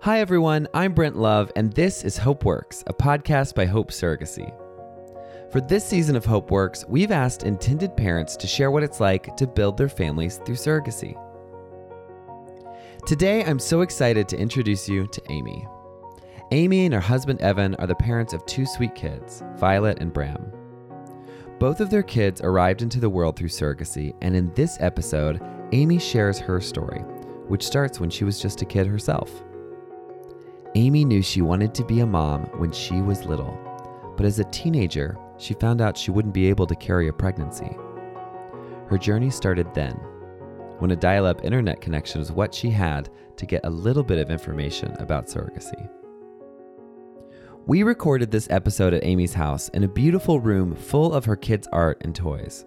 Hi, everyone. I'm Brent Love, and this is Hope Works, a podcast by Hope Surrogacy. For this season of Hope Works, we've asked intended parents to share what it's like to build their families through surrogacy. Today, I'm so excited to introduce you to Amy. Amy and her husband Evan are the parents of two sweet kids, Violet and Bram. Both of their kids arrived into the world through surrogacy, and in this episode, Amy shares her story, which starts when she was just a kid herself. Amy knew she wanted to be a mom when she was little, but as a teenager, she found out she wouldn't be able to carry a pregnancy. Her journey started then, when a dial up internet connection was what she had to get a little bit of information about surrogacy. We recorded this episode at Amy's house in a beautiful room full of her kids' art and toys.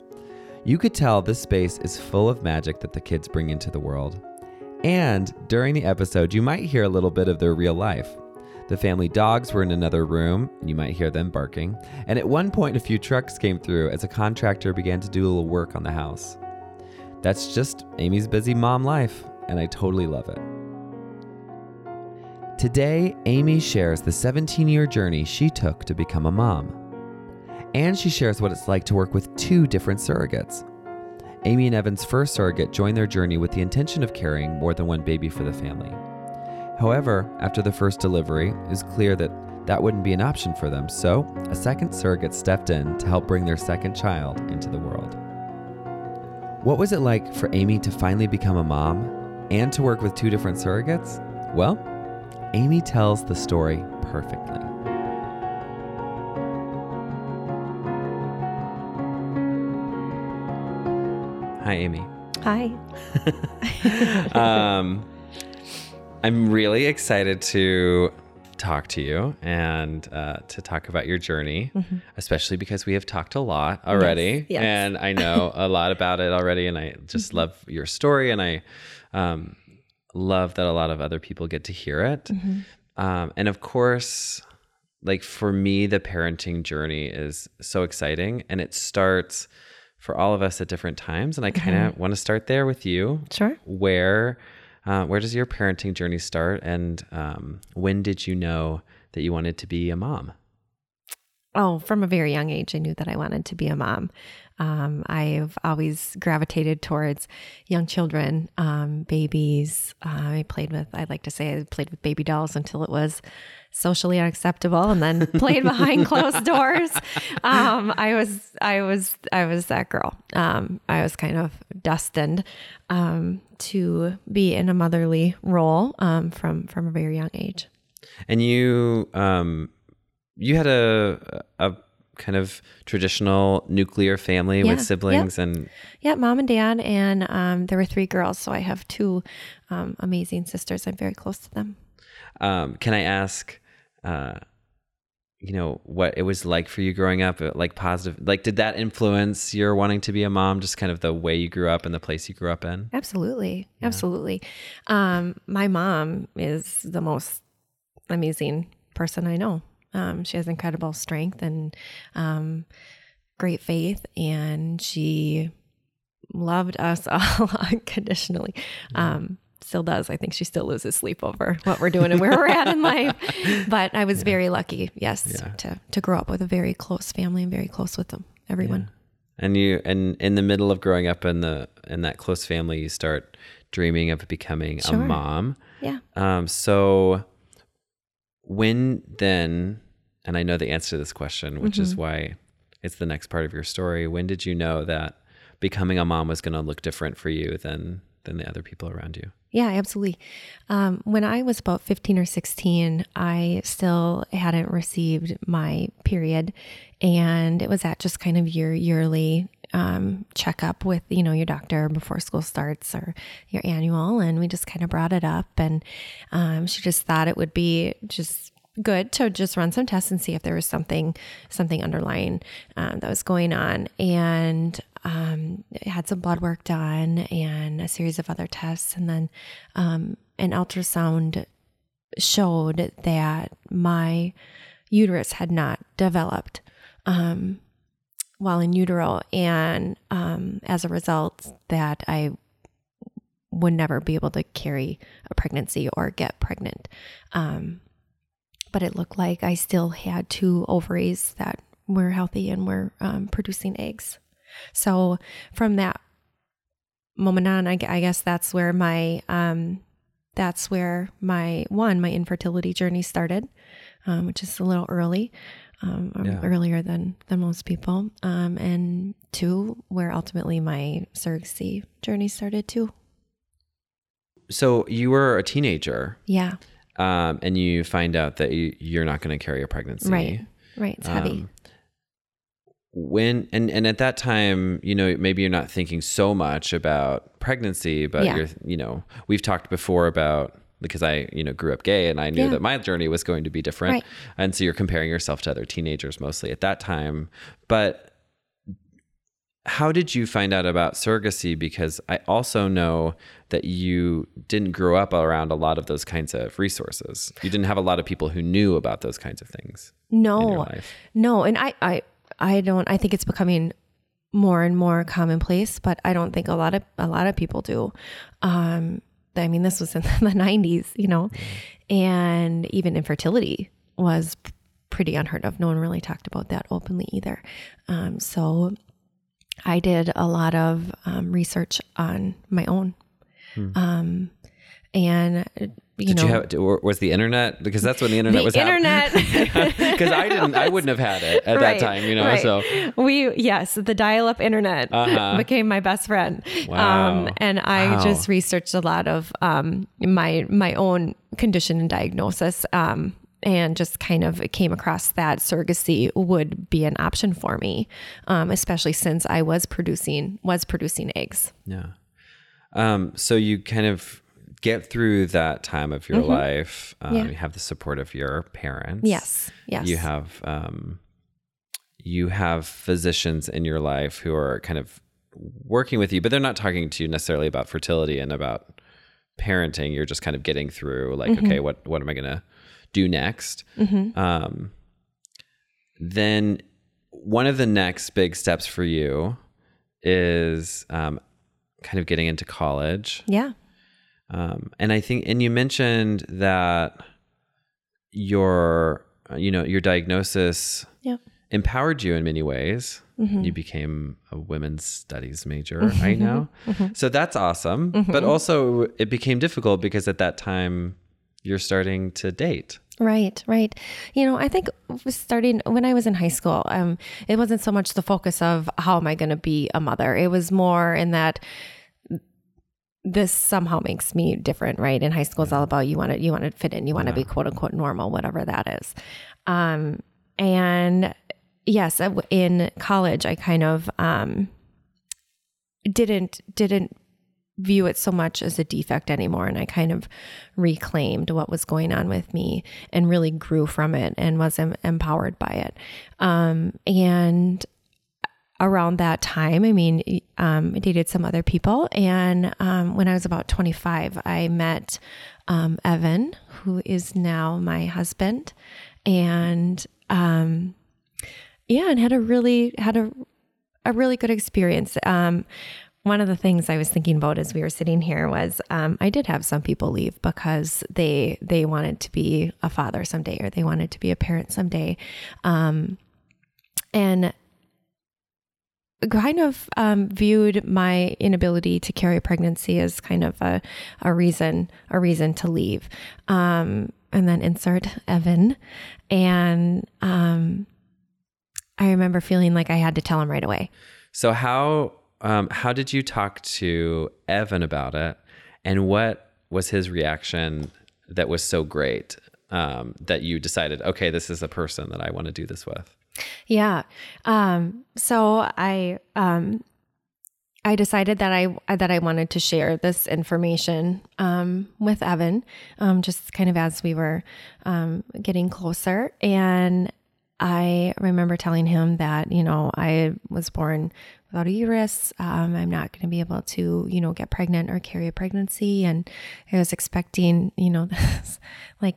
You could tell this space is full of magic that the kids bring into the world. And during the episode, you might hear a little bit of their real life. The family dogs were in another room, and you might hear them barking. And at one point, a few trucks came through as a contractor began to do a little work on the house. That's just Amy's busy mom life, and I totally love it. Today, Amy shares the 17 year journey she took to become a mom. And she shares what it's like to work with two different surrogates. Amy and Evan's first surrogate joined their journey with the intention of carrying more than one baby for the family. However, after the first delivery, it was clear that that wouldn't be an option for them, so a second surrogate stepped in to help bring their second child into the world. What was it like for Amy to finally become a mom and to work with two different surrogates? Well, Amy tells the story perfectly. Hi, Amy. Hi. um, I'm really excited to talk to you and uh, to talk about your journey, mm-hmm. especially because we have talked a lot already. Yes, yes. And I know a lot about it already. And I just mm-hmm. love your story. And I um, love that a lot of other people get to hear it. Mm-hmm. Um, and of course, like for me, the parenting journey is so exciting. And it starts for all of us at different times. And I kind of mm-hmm. want to start there with you. Sure. Where uh, where does your parenting journey start, and um, when did you know that you wanted to be a mom? Oh, from a very young age, I knew that I wanted to be a mom. Um, I've always gravitated towards young children, um, babies. Uh, I played with, I like to say, I played with baby dolls until it was socially unacceptable, and then played behind closed doors. Um, I was, I was, I was that girl. Um, I was kind of destined um, to be in a motherly role um, from from a very young age. And you, you had a a kind of traditional nuclear family yeah, with siblings and yeah mom and dad and um, there were three girls so i have two um, amazing sisters. I'm very close to them. Um, can i ask uh, you know what it was like for you growing up? Like positive like did that influence your wanting to be a mom? Just kind of the way you grew up and the place you grew up in? Absolutely yeah. absolutely. Um, my mom is the most amazing person i know um, she has incredible strength and um, great faith, and she loved us all unconditionally. Um, still does. I think she still loses sleep over what we're doing and where we're at in life. But I was yeah. very lucky, yes, yeah. to to grow up with a very close family and very close with them, everyone. Yeah. And you and in the middle of growing up in the in that close family, you start dreaming of becoming sure. a mom. Yeah. Um. So when then, and I know the answer to this question, which mm-hmm. is why it's the next part of your story. When did you know that becoming a mom was going to look different for you than than the other people around you? Yeah, absolutely. Um, when I was about 15 or 16, I still hadn't received my period. And it was at just kind of your yearly um, checkup with, you know, your doctor before school starts or your annual. And we just kind of brought it up. And um, she just thought it would be just good to just run some tests and see if there was something something underlying um, that was going on and um, had some blood work done and a series of other tests and then um, an ultrasound showed that my uterus had not developed um, while in utero and um, as a result that i would never be able to carry a pregnancy or get pregnant. Um, but it looked like I still had two ovaries that were healthy and were um, producing eggs. So from that moment on, I, I guess that's where my um, that's where my one my infertility journey started, um, which is a little early, um, Yeah. earlier than than most people, um, and two where ultimately my surrogacy journey started too. So you were a teenager, Yeah, um, and you find out that you, you're not going to carry a pregnancy. right, right. It's heavy. When and and at that time, you know, maybe you're not thinking so much about pregnancy, but Yeah. you're, you know, we've talked before about because I, you know, grew up gay and I knew Yeah. that my journey was going to be different. Right. And so you're comparing yourself to other teenagers mostly at that time. But how did you find out about surrogacy? Because I also know that you didn't grow up around a lot of those kinds of resources. You didn't have a lot of people who knew about those kinds of things in your no. No, and I, I, I don't. I think it's becoming more and more commonplace, but I don't think a lot of a lot of people do. Um, I mean, this was in the '90s, you know, and even infertility was pretty unheard of. No one really talked about that openly either. Um, so I did a lot of um, research on my own, um, and you Did know, you have? Was the internet? Because that's when the internet the was. internet. Because I didn't. I wouldn't have had it at Right, that time. You know. right. So we yes, the dial-up internet Uh-huh. became my best friend. Wow. Um, and I Wow. just researched a lot of um, my my own condition and diagnosis. Um, and just kind of came across that surrogacy would be an option for me, um, especially since I was producing was producing eggs. yeah. Um. So you kind of get through that time of your life. Um, Mm-hmm. Yeah. You have the support of your parents. Yes, yes, You have. Um. You have physicians in your life who are kind of working with you, but they're not talking to you necessarily about fertility and about parenting. You're just kind of getting through, like, Mm-hmm. okay, what what am I gonna do next? Um, then one of the next big steps for you is um, kind of getting into college. yeah, Um, and I think, and you mentioned that your, uh, you know, your diagnosis Yep. empowered you in many ways. Mm-hmm. You became a women's studies major right now. So that's awesome. But also, it became difficult because at that time, you're starting to date. Right, right. You know, I think starting when I was in high school, um, it wasn't so much the focus of how am I going to be a mother. It was more in that this somehow makes me different, right? In high school, it's all about you want to you want to fit in, you want to be quote unquote normal, whatever that is. Um, and yes, in college, I kind of um, didn't didn't view it so much as a defect anymore and i kind of reclaimed what was going on with me and really grew from it and was em- empowered by it um, and around that time. I mean um, i dated some other people. And um, when i was about 25 i met um, evan who is now my husband. And um, yeah and had a really had a a really good experience. Um, one of the things I was thinking about as we were sitting here was um, I did have some people leave because they they wanted to be a father someday or they wanted to be a parent someday, and kind of um, viewed my inability to carry a pregnancy as kind of a, a reason a reason to leave, um, and then insert Evan, and um, I remember feeling like I had to tell him right away. So how um, how did you talk to Evan about it, and what was his reaction that was so great um, that you decided, okay, this is a person that I want to do this with? Yeah. Um, so I um, I decided that I that I wanted to share this information um, with Evan, um, just kind of as we were um, getting closer. And I remember telling him that you know I was born without a uterus. Um, I'm not going to be able to you know get pregnant or carry a pregnancy, and I was expecting you know this like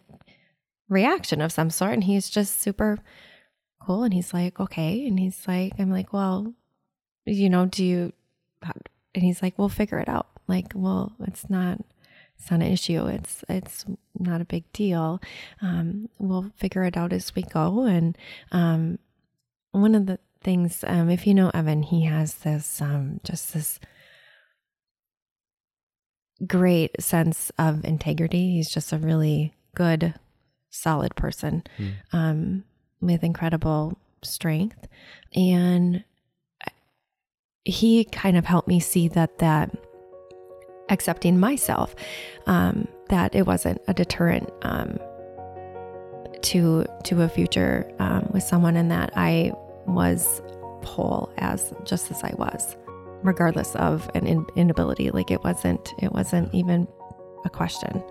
reaction of some sort. And he's just super cool. And he's like, okay. And he's like, I'm like, well, you know, do you, and he's like, we'll figure it out. Like, well, it's not it's not an issue. It's it's not a big deal. Um, we'll figure it out as we go. And um, one of the things, um, if you know Evan, he has this um, just this great sense of integrity. He's just a really good, solid person mm. um, with incredible strength, and he kind of helped me see that that accepting myself um, that it wasn't a deterrent um, to to a future um, with someone, and that I was whole as just as I was, regardless of an in- inability. Like it wasn't it wasn't even a question.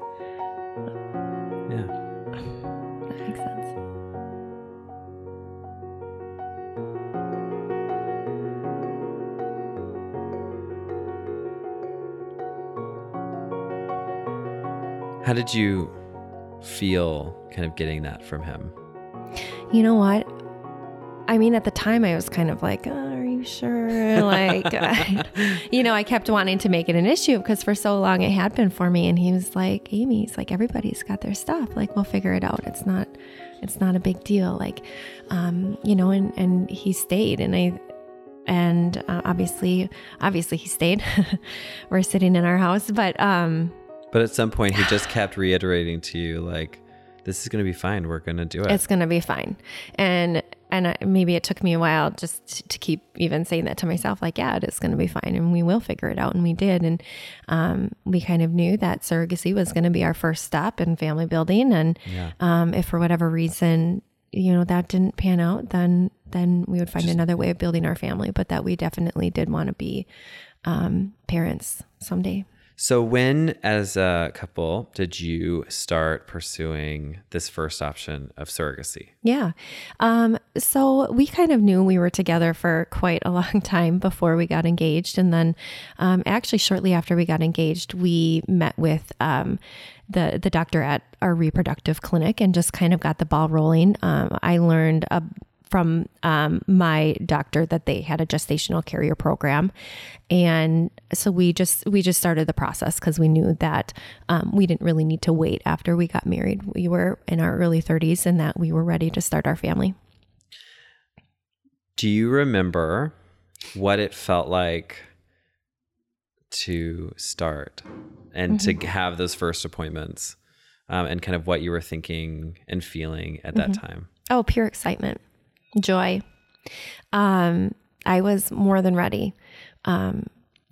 How did you feel kind of getting that from him? You know what? I mean, at the time, I was kind of like, oh, are you sure? Like, I, you know, I kept wanting to make it an issue because for so long it had been for me. And he was like, Amy, it's like everybody's got their stuff. Like, we'll figure it out. It's not, it's not a big deal. Like, um, you know, and, and he stayed. And I, and uh, obviously, obviously he stayed. We're sitting in our house, but, um, but at some point, he just kept reiterating to you, like, this is going to be fine. We're going to do it. It's going to be fine. And and maybe it took me a while just to keep even saying that to myself, like, yeah, it is going to be fine, and we will figure it out, and we did, and um, we kind of knew that surrogacy was going to be our first step in family building, and yeah. um, if for whatever reason, you know, that didn't pan out, then then we would find just, another way of building our family, but that we definitely did want to be um, parents someday. So, when as a couple did you start pursuing this first option of surrogacy? Yeah. Um, so, we kind of knew we were together for quite a long time before we got engaged. And then, um, actually, shortly after we got engaged, we met with um, the, the doctor at our reproductive clinic and just kind of got the ball rolling. Um, I learned a from um, my doctor that they had a gestational carrier program, and so we just we just started the process because we knew that um, we didn't really need to wait after we got married. We were in our early 30s, and that we were ready to start our family. Do you remember what it felt like to start and mm-hmm. to have those first appointments, um, and kind of what you were thinking and feeling at that mm-hmm. time? Oh, pure excitement joy. Um, I was more than ready um,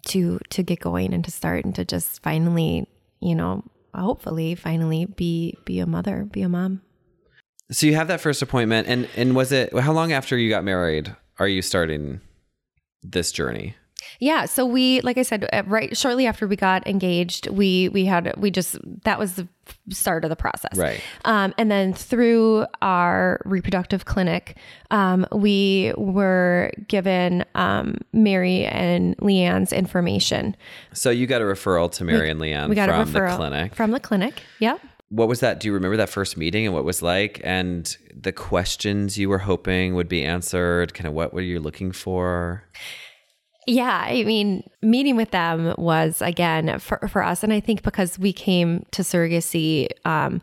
to to get going and to start and to just finally, you know, hopefully finally be be a mother, be a mom. So you have that first appointment, and and was it how long after you got married are you starting this journey? Yeah. So we, like I said, uh, right shortly after we got engaged, we we had we just that was the start of the process. Right. Um, and then through our reproductive clinic, um, we were given um, Mary and Leanne's information. So you got a referral to Mary we, and Leanne we got from the clinic. From the clinic. Yep. What was that? Do you remember that first meeting and what was like and the questions you were hoping would be answered? Kind of what were you looking for? Yeah, I mean, meeting with them was again for for us, and I think because we came to surrogacy um,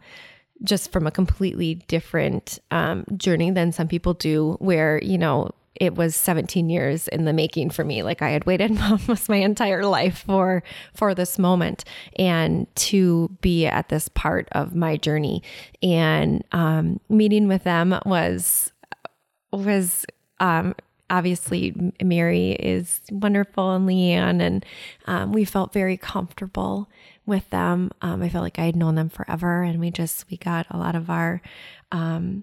just from a completely different um, journey than some people do, where you know it was 17 years in the making for me. Like I had waited almost my entire life for for this moment, and to be at this part of my journey, and um, meeting with them was was um, obviously Mary is wonderful and Leanne, and um, we felt very comfortable with them. Um, I felt like I had known them forever, and we just we got a lot of our um,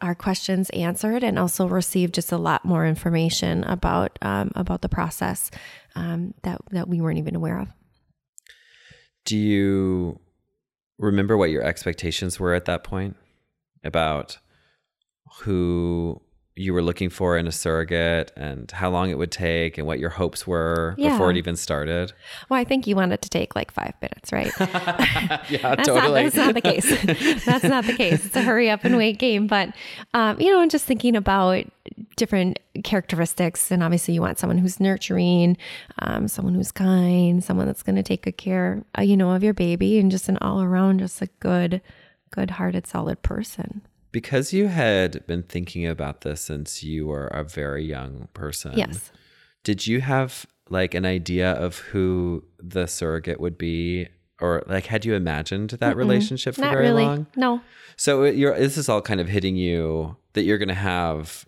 our questions answered, and also received just a lot more information about um, about the process um, that that we weren't even aware of. Do you remember what your expectations were at that point about who you were looking for in a surrogate and how long it would take and what your hopes were yeah. before it even started? Well, I think you want it to take like five minutes, right? yeah, that's totally. Not, that's not the case. that's not the case. It's a hurry up and wait game. But, um, you know, I'm just thinking about different characteristics. And obviously, you want someone who's nurturing, um, someone who's kind, someone that's going to take good care, uh, you know, of your baby, and just an all around, just a good, good hearted, solid person. Because you had been thinking about this since you were a very young person. Yes. Did you have like an idea of who the surrogate would be? Or like had you imagined that relationship for Not very really. long? No. So uh, you're this is all kind of hitting you that you're gonna have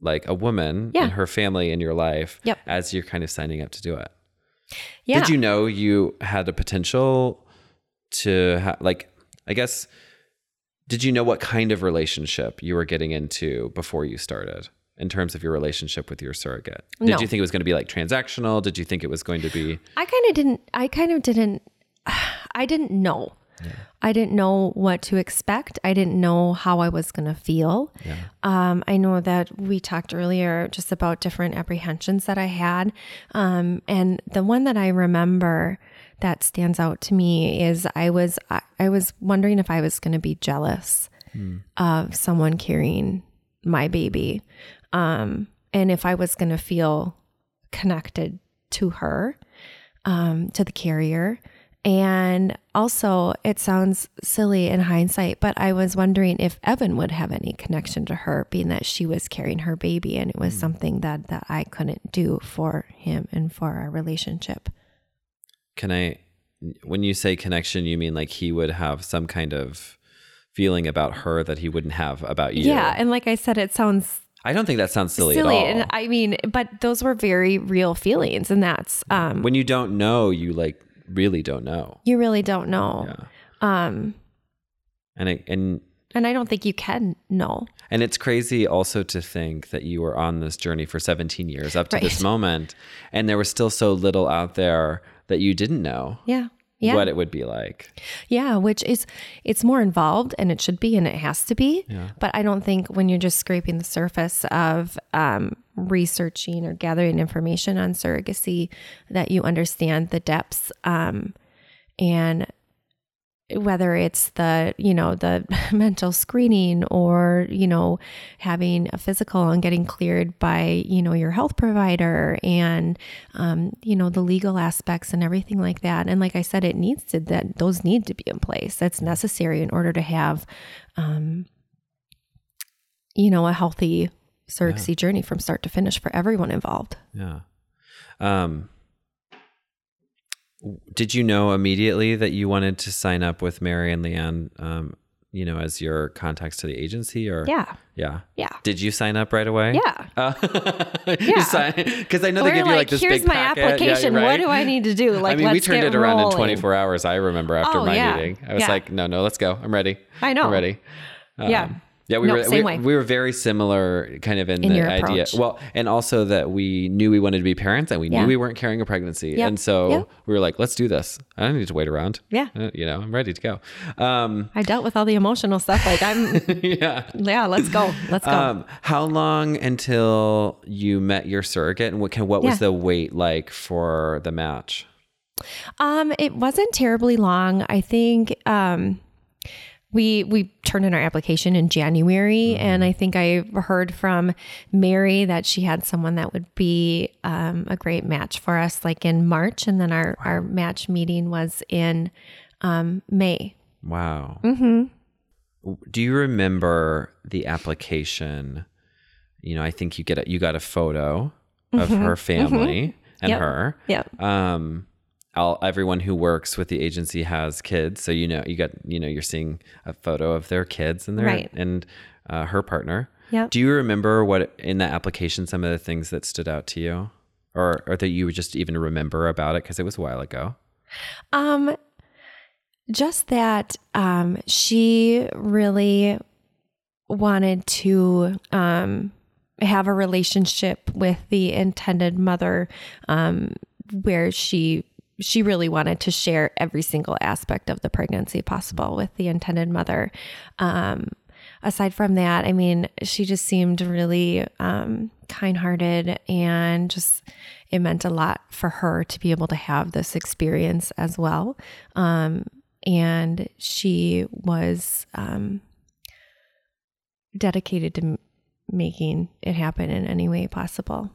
like a woman Yeah. and her family in your life Yep. as you're kind of signing up to do it. Yeah. Did you know you had a potential to ha- like I guess did you know what kind of relationship you were getting into before you started in terms of your relationship with your surrogate? Did No. you think it was going to be like transactional? Did you think it was going to be I kind of didn't, I kind of didn't, I didn't know. I didn't know what to expect. I didn't know how I was going to feel. Um, I know that we talked earlier just about different apprehensions that I had. Um, and the one that I remember that stands out to me is I was, I, I was wondering if I was going to be jealous of someone carrying my baby. Um, and if I was going to feel connected to her, um, to the carrier. And also, it sounds silly in hindsight, but I was wondering if Evan would have any connection to her, being that she was carrying her baby, and it was something that that I couldn't do for him and for our relationship. Can I when you say connection you mean like he would have some kind of feeling about her that he wouldn't have about you? Yeah, and like I said, it sounds I don't think that sounds silly, silly, at all. and I mean, but those were very real feelings, and that's um, when you don't know, you like really don't know. you really don't know, Yeah. um, And it, and and I don't think you can know. And it's crazy also to think that you were on this journey for 17 years up to this moment, and there was still so little out there that you didn't know Yeah, yeah. what it would be like. Yeah, which is it's more involved and it should be and it has to be. But I don't think when you're just scraping the surface of um, researching or gathering information on surrogacy that you understand the depths um, and whether it's the you know the mental screening or you know having a physical and getting cleared by you know your health provider and um, you know the legal aspects and everything like that. And like i said it needs to that those need to be in place. That's necessary in order to have um, you know a healthy surrogacy journey from start to finish for everyone involved. Yeah. Um, did you know immediately that you wanted to sign up with Mary and Leanne, um, you know, as your contacts to the agency or? yeah Yeah. yeah Did you sign up right away? yeah Uh, Yeah. Because I know they give you like this here's big my packet. Yeah, application. right? What do I need to do? Like, I mean, we turned it around in 24 hours. I remember after Oh, my yeah. meeting, I was Yeah. like, no, no, let's go. I'm ready. I know. I'm ready. Um, Yeah, we No, were we, we were very similar, kind of in, In the idea. Well, and also that we knew we wanted to be parents, and we Yeah. knew we weren't carrying a pregnancy, Yep. and so Yep. we were like, "Let's do this. I don't need to wait around. Yeah. Uh, you know, I'm ready to go." Um, I dealt with all the emotional stuff. Like I'm, yeah. yeah, let's go. Let's go. Um, how long until you met your surrogate, and what can, what was the wait like for the match? Um, it wasn't terribly long. I think um, we we turned in our application in January, and I think I heard from Mary that she had someone that would be um, a great match for us, like in March, and then our our match meeting was in um, May. Wow. Mm-hmm. Do you remember the application? You know, I think you get a, you got a photo of her family and Mm-hmm. Yep. her. Yep. Um, all, everyone who works with the agency has kids, so you know you got you know you're seeing a photo of their kids and their Right. and uh, her partner. Yep. Do you remember what in that application some of the things that stood out to you, or or that you would just even remember about it because it was a while ago? Um, just that um, she really wanted to um, have a relationship with the intended mother, um, where she she really wanted to share every single aspect of the pregnancy possible with the intended mother. Um, aside from that, I mean, she just seemed really um, kind hearted and just it meant a lot for her to be able to have this experience as well. Um, and she was um, dedicated to m- making it happen in any way possible.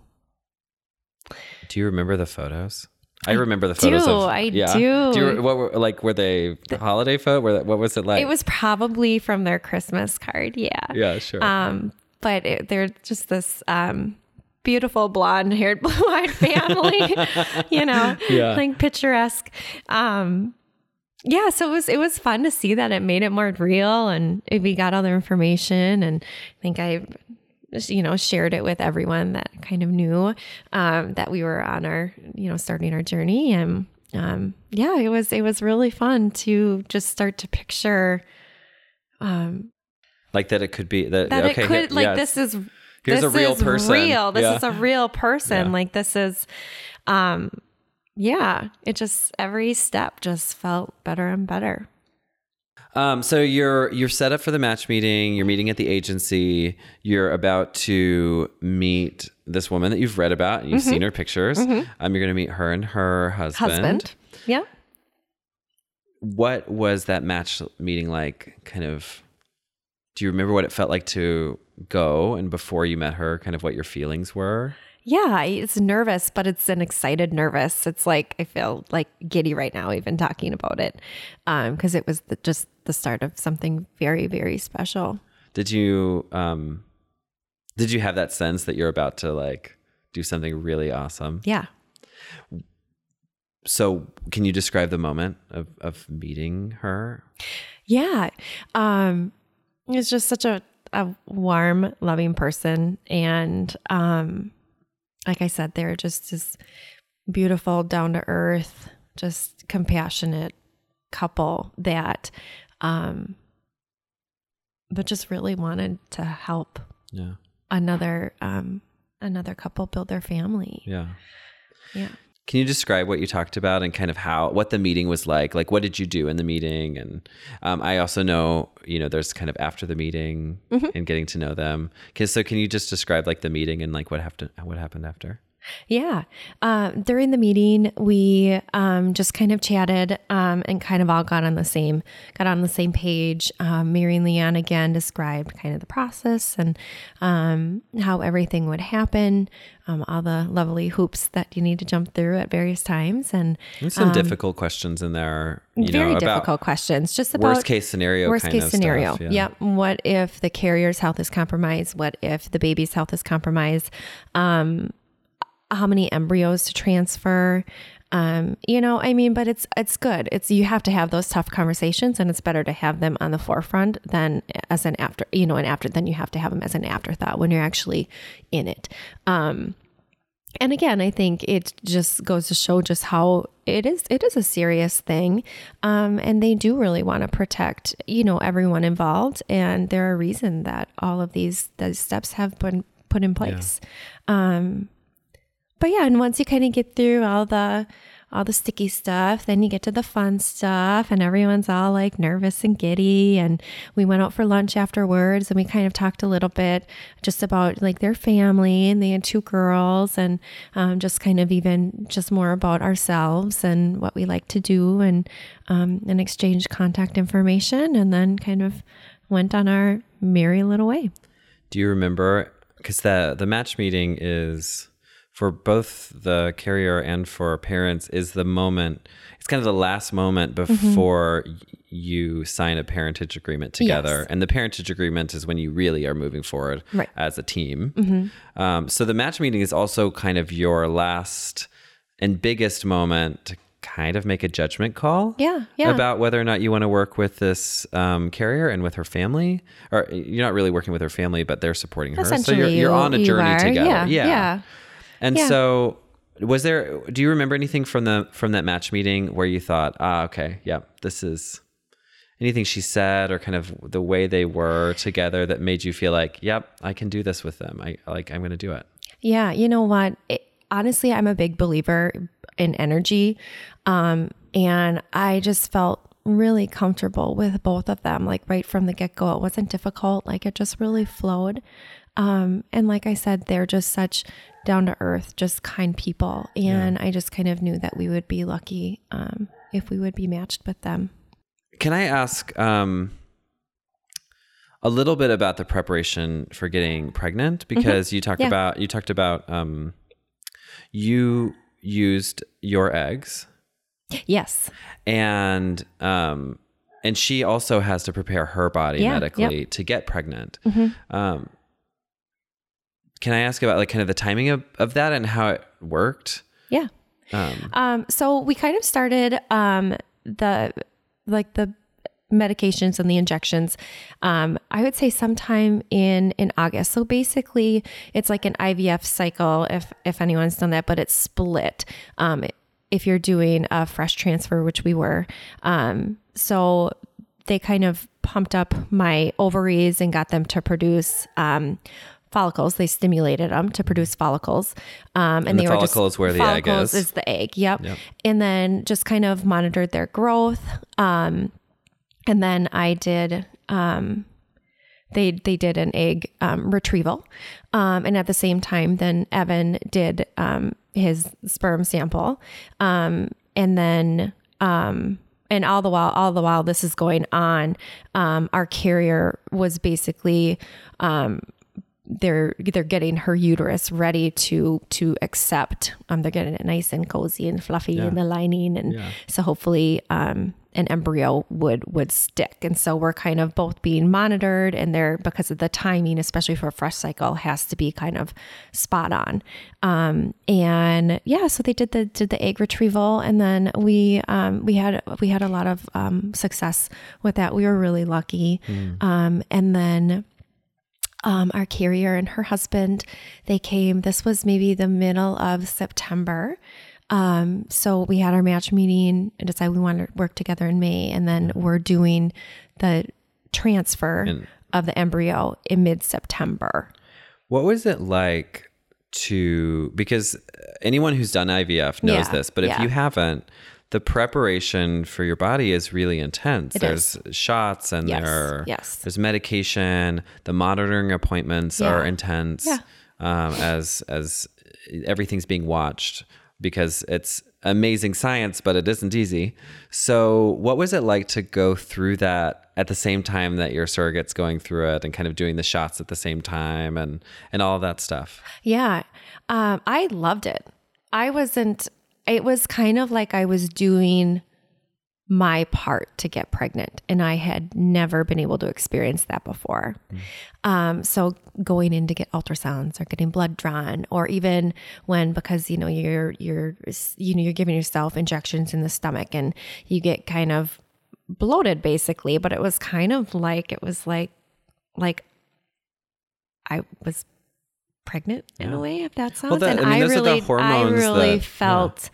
Do you remember the photos? I remember the photos. do, of, I yeah. do. Do you, what were like? Were they the, holiday photo? Were, what was it like? It was probably from their Christmas card. Yeah. Yeah, sure. Um, but it, they're just this um, beautiful blonde haired, blue eyed family, you know, Yeah. like picturesque. Um, yeah, so it was it was fun to see that it made it more real, and we got all the information, and I think I, you know, shared it with everyone that kind of knew um, that we were on our, you know, starting our journey, and um, yeah, it was it was really fun to just start to picture um, like that it could be that. that okay, it could here- like yeah, this is Here's this a real is person. real this Yeah. is a real person Yeah. like this is um yeah it just every step just felt better and better Um, so you're you're set up for the match meeting. You're meeting at the agency. You're about to meet this woman that you've read about. And you've Mm-hmm. seen her pictures. Um, you're going to meet her and her husband. husband yeah What was that match meeting like? Kind of. Do you remember what it felt like to go and before you met her? Kind of what your feelings were. yeah it's nervous but it's an excited nervous it's like i feel like giddy right now even talking about it um because it was the, just the start of something very very special Did you um, did you have that sense that you're about to like do something really awesome? yeah So can you describe the moment of of meeting her? Yeah. Um it's just such a, a warm, loving person. And um like I said, they're just this beautiful, down to earth, just compassionate couple that um but just really wanted to help Yeah. another um another couple build their family. Yeah. Yeah. Can you describe what you talked about and kind of how what the meeting was like? Like, what did you do in the meeting? And um, I also know, you know, there's kind of after the meeting and getting to know them. 'Cause- so, can you just describe like the meeting and like what happened? What happened after? Yeah. Um, during the meeting, we um, just kind of chatted um, and kind of all got on the same got on the same page. Um, Mary and Leanne again described kind of the process and um, how everything would happen, um, all the lovely hoops that you need to jump through at various times, and some difficult questions in there. You Um, very know, about difficult questions. Just about worst case scenario. worst case scenario. Stuff. Yep. What if the carrier's health is compromised? What if the baby's health is compromised? How many embryos to transfer? Um, you know, I mean, but it's it's good. It's you have to have those tough conversations, and it's better to have them on the forefront than as an after. You know, an after. Then you have to have them as an afterthought when you're actually in it. Um, and again, I think it just goes to show just how it is. It is a serious thing, um, and they do really want to protect, you know, everyone involved. And there are reason that all of these these steps have been put in place. Um, but yeah, and once you kind of get through all the all the sticky stuff, then you get to the fun stuff, and everyone's all like nervous and giddy. And we went out for lunch afterwards, and we kind of talked a little bit just about like their family, and they had two girls, and um, just kind of even just more about ourselves and what we like to do, and um, and exchange contact information, and then kind of went on our merry little way. Do you remember? Because the the match meeting is for both the carrier and for parents is the moment. It's kind of the last moment Mm-hmm. before you sign a parentage agreement together, Yes. and the parentage agreement is when you really are moving forward Right. Mm-hmm. as a team. Um, so the match meeting is also kind of your last and biggest moment to kind of make a judgment call Yeah, yeah. about whether or not you want to work with this um, carrier and with her family or you're not really working with her family but they're supporting her so you're, you're on a you journey are. together Yeah, yeah. And Yeah. so was there do you remember anything from the from that match meeting where you thought ah okay yeah this is anything she said or kind of the way they were together that made you feel like yep i can do this with them i like i'm gonna do it Yeah, you know what? It, honestly, I'm a big believer in energy. Um, and I just felt really comfortable with both of them, like right from the get go. It wasn't difficult, like it just really flowed. Um, and like I said, they're just such down to earth, just kind people. And I just kind of knew that we would be lucky um, if we would be matched with them. Can I ask um, a little bit about the preparation for getting pregnant because you talked Yeah. about you talked about um, you used your eggs Yes. and um, and she also has to prepare her body Yeah, medically to get pregnant. Mhm. Um, can I ask about like kind of the timing of, of that and how it worked? Yeah. Um, Um, so we kind of started um, the like the medications and the injections. Um, I would say sometime in in August. So basically, it's like an IVF cycle. If if anyone's done that, but it's split. Um, if you're doing a fresh transfer, which we were, um, so they kind of pumped up my ovaries and got them to produce. Um, follicles they stimulated them to produce follicles um, and, And the they were just is where the egg follicles is. the egg. Yep. Yep. And then just kind of monitored their growth. Um, and then I did, um, they, they did an egg, um, retrieval. Um, and at the same time, then Evan did, um, his sperm sample. Um, and then, um, and all the while, all the while this is going on, um, our carrier was basically, um, they're they're getting her uterus ready to to accept. Um, they're getting it nice and cozy and fluffy in the lining, and Yeah. so hopefully, um, an embryo would would stick. And so we're kind of both being monitored, and they're because of the timing, especially for a fresh cycle, has to be kind of spot on. Um, and yeah, so they did the did the egg retrieval, and then we um, we had we had a lot of um, success with that. We were really lucky. Um, and then um, our carrier and her husband they came this was maybe the middle of september. Um, so we had our match meeting and decided we wanted to work together in may and then we're doing the transfer And- of the embryo in mid-september. What was it like to because anyone who's done IVF knows Yeah, this, but if yeah. you haven't, the preparation for your body is really intense. It there's shots and Yes, there yes. there's medication. The monitoring appointments Yeah. are intense Yeah. um, as as everything's being watched because it's amazing science, but it isn't easy. So, what was it like to go through that at the same time that your surrogate's going through it and kind of doing the shots at the same time and and all that stuff? Yeah. Um, I loved it. I wasn't, it was kind of like I was doing my part to get pregnant, and I had never been able to experience that before. Um, so going in to get ultrasounds or getting blood drawn, or even when because you know you're you're you know you're giving yourself injections in the stomach and you get kind of bloated basically, but it was kind of like it was like like I was pregnant in Yeah. a way, if that sounds. that- and I mean, I, those are the really, I really that- felt.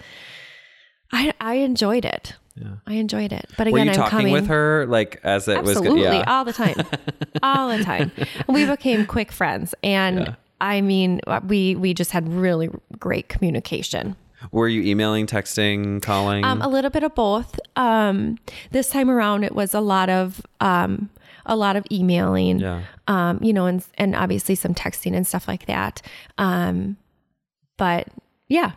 I I enjoyed it. Yeah. I enjoyed it. But Were again, you I'm talking coming with her like as it was? absolutely go- yeah. all the time, all the time. We became quick friends, and Yeah. I mean, we we just had really great communication. Were you emailing, texting, calling? Um, a little bit of both. Um, this time around, it was a lot of um, a lot of emailing. yeah. um, you know, and and obviously some texting and stuff like that. Um, but yeah,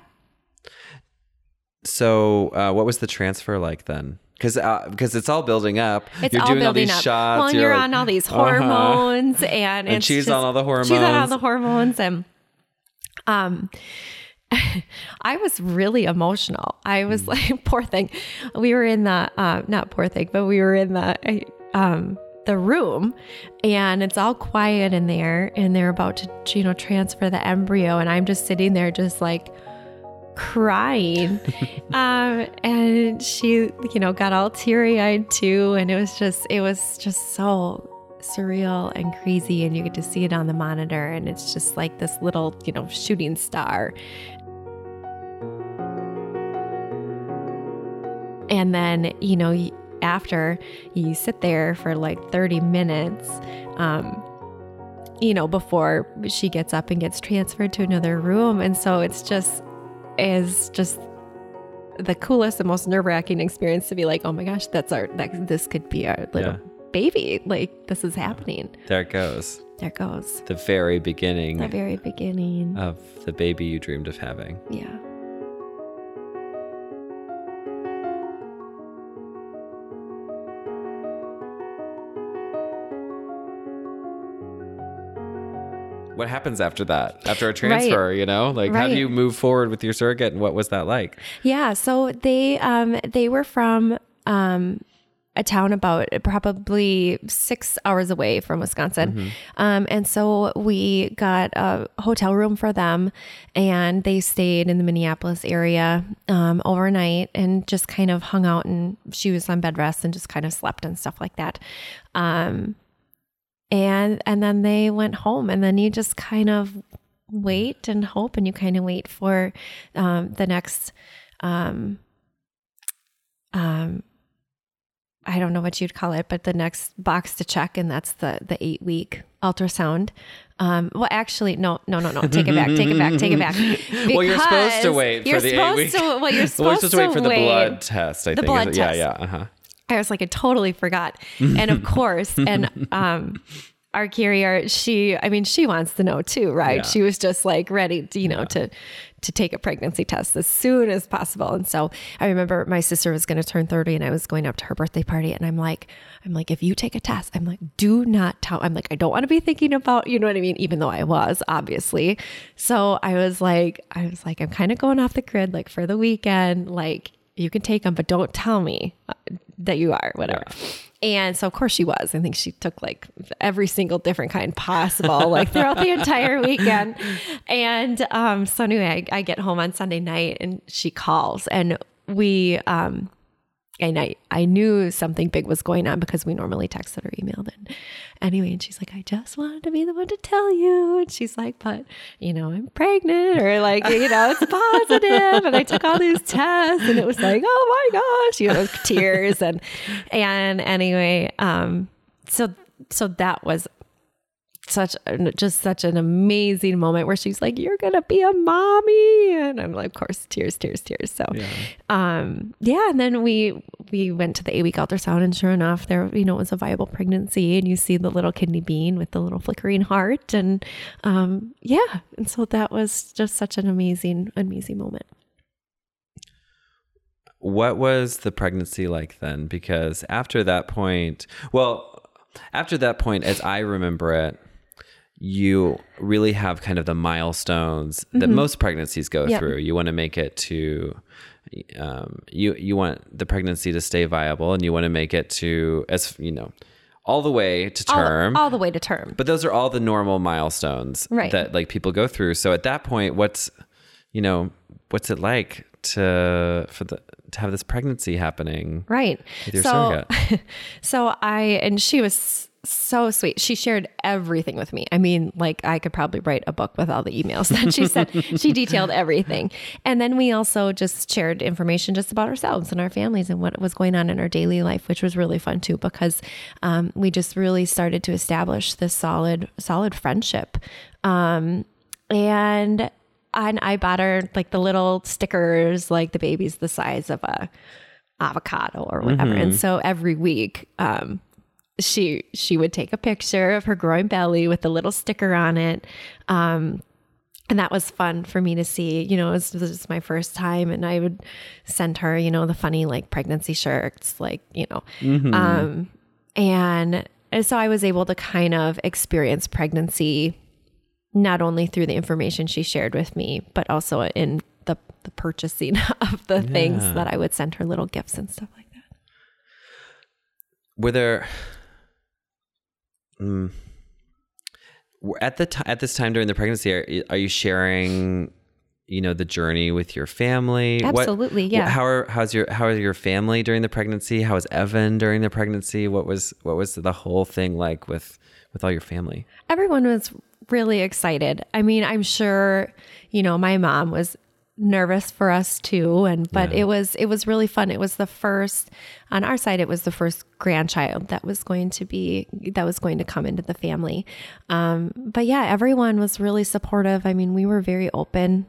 So, uh, what was the transfer like then? Because because it's all building up. it's you're all doing building all these up. shots. well, and you're, like, on all these uh-huh. hormones, and And she's just- on all the hormones. She's on all the hormones, and um. I was really emotional. I was Mm. like, poor thing. We were in the, uh, not poor thing, but we were in the, um, the room and it's all quiet in there and they're about to, you know, transfer the embryo. And I'm just sitting there, just like crying. um, and she, you know, got all teary eyed too. And it was just, it was just so surreal and crazy. And you get to see it on the monitor. And it's just like this little, you know, shooting star. And then, you know, after you sit there for like 30 minutes, um, you know, before she gets up and gets transferred to another room. And so it's just, is just the coolest and most nerve wracking experience to be like, oh my gosh, that's our, that, this could be our little Yeah. baby. Like, this is happening. There it goes. There it goes. The very beginning The very beginning. of the baby you dreamed of having. yeah. What happens after that? After a transfer, right. you know, like right. how do you move forward with your surrogate, and what was that like? Yeah, so they um, they were from um, a town about probably six hours away from Wisconsin. Mm-hmm. Um, and so we got a hotel room for them and they stayed in the Minneapolis area um, overnight and just kind of hung out and she was on bed rest and just kind of slept and stuff like that. Um, and and then they went home and then you just kind of wait and hope and you kind of wait for um, the next um, um, I don't know what you'd call it, but the next box to check, and that's the the eight week ultrasound. Um, well, actually, no, no, no, no. Take it back. Take it back. Take it back. well, you're supposed to wait for the eight weeks. To, well, you're supposed, well, supposed to, wait for the blood test. I the think. blood test. Yeah, yeah. Uh-huh. I was like, I totally forgot. And of course, and um, our carrier, she, I mean, she wants to know too, right? Yeah. She was just like ready, to, you know, yeah. to to take a pregnancy test as soon as possible. And so I remember my sister was going to turn 30 and I was going up to her birthday party and I'm like, I'm like, if you take a test, I'm like, do not tell. I'm like, I don't want to be thinking about, you know what I mean? Even though I was, obviously. So I was like, I was like, I'm kind of going off the grid, like for the weekend, like you can take them, but don't tell me that you are, whatever. Yeah. And so, of course, she was. I think she took like every single different kind possible, like throughout the entire weekend. And um, so, anyway, I, I, get home on Sunday night and she calls, and we um, and I, I knew something big was going on because we normally texted or emailed. And anyway, and she's like, I just wanted to be the one to tell you. And she's like, but you know, I'm pregnant or like, you know, it's positive. And I took all these tests and it was like, oh my gosh, you know, tears. And, and anyway, um, so, so that was such just such an amazing moment where she's like you're gonna be a mommy and i'm like of course tears tears tears. So yeah. um yeah and then we we went to the eight week ultrasound and sure enough there you know it was a viable pregnancy and you see the little kidney bean with the little flickering heart and um yeah and so that was just such an amazing amazing moment. What was the pregnancy like then? Because after that point well after that point as i remember it you really have kind of the milestones mm-hmm. that most pregnancies go yep. through. You want to make it to um, you you want the pregnancy to stay viable and you want to make it to as you know all the way to term all, all, the way to term but those are all the normal milestones right. that like people go through so at that point what's you know what's it like to for the to have this pregnancy happening right so so i and she was so sweet. She shared everything with me. I mean, like I could probably write a book with all the emails that she sent. she detailed everything. And then we also just shared information just about ourselves and our families and what was going on in our daily life, which was really fun too, because um, we just really started to establish this solid, solid friendship. Um, and and I bought her like the little stickers, like the baby's the size of a avocado or whatever. Mm-hmm. And so every week, um, she she would take a picture of her growing belly with a little sticker on it um, and that was fun for me to see you know it was, it was, my first time and i would send her you know the funny like pregnancy shirts like you know mm-hmm. um, and, and so i was able to kind of experience pregnancy not only through the information she shared with me but also in the, the purchasing of the yeah. things that i would send her little gifts and stuff like that were there Mm. At the t- at this time during the pregnancy, are, are you sharing, you know, the journey with your family? Absolutely, what, yeah. How are how's your how is your family during the pregnancy? How is Evan during the pregnancy? What was what was the whole thing like with with all your family? Everyone was really excited. I mean, I'm sure, you know, my mom was nervous for us too and but yeah. it was it was really fun. It was the first on our side it was the first grandchild that was going to be that was going to come into the family. Um but yeah everyone was really supportive. I mean we were very open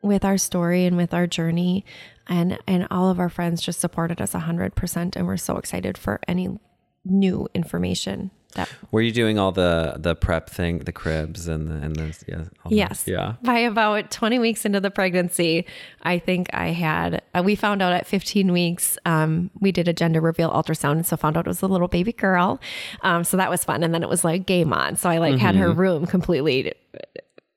with our story and with our journey and and all of our friends just supported us 100% and we're so excited for any new information that Were you doing all the the prep thing, the cribs and the and the yeah? that? Yes. Yeah. By about 20 weeks into the pregnancy, I think I had, uh, we found out at 15 weeks, um, we did a gender reveal ultrasound. And so found out it was a little baby girl. Um, so that was fun. And then it was like game on. So I like had her room completely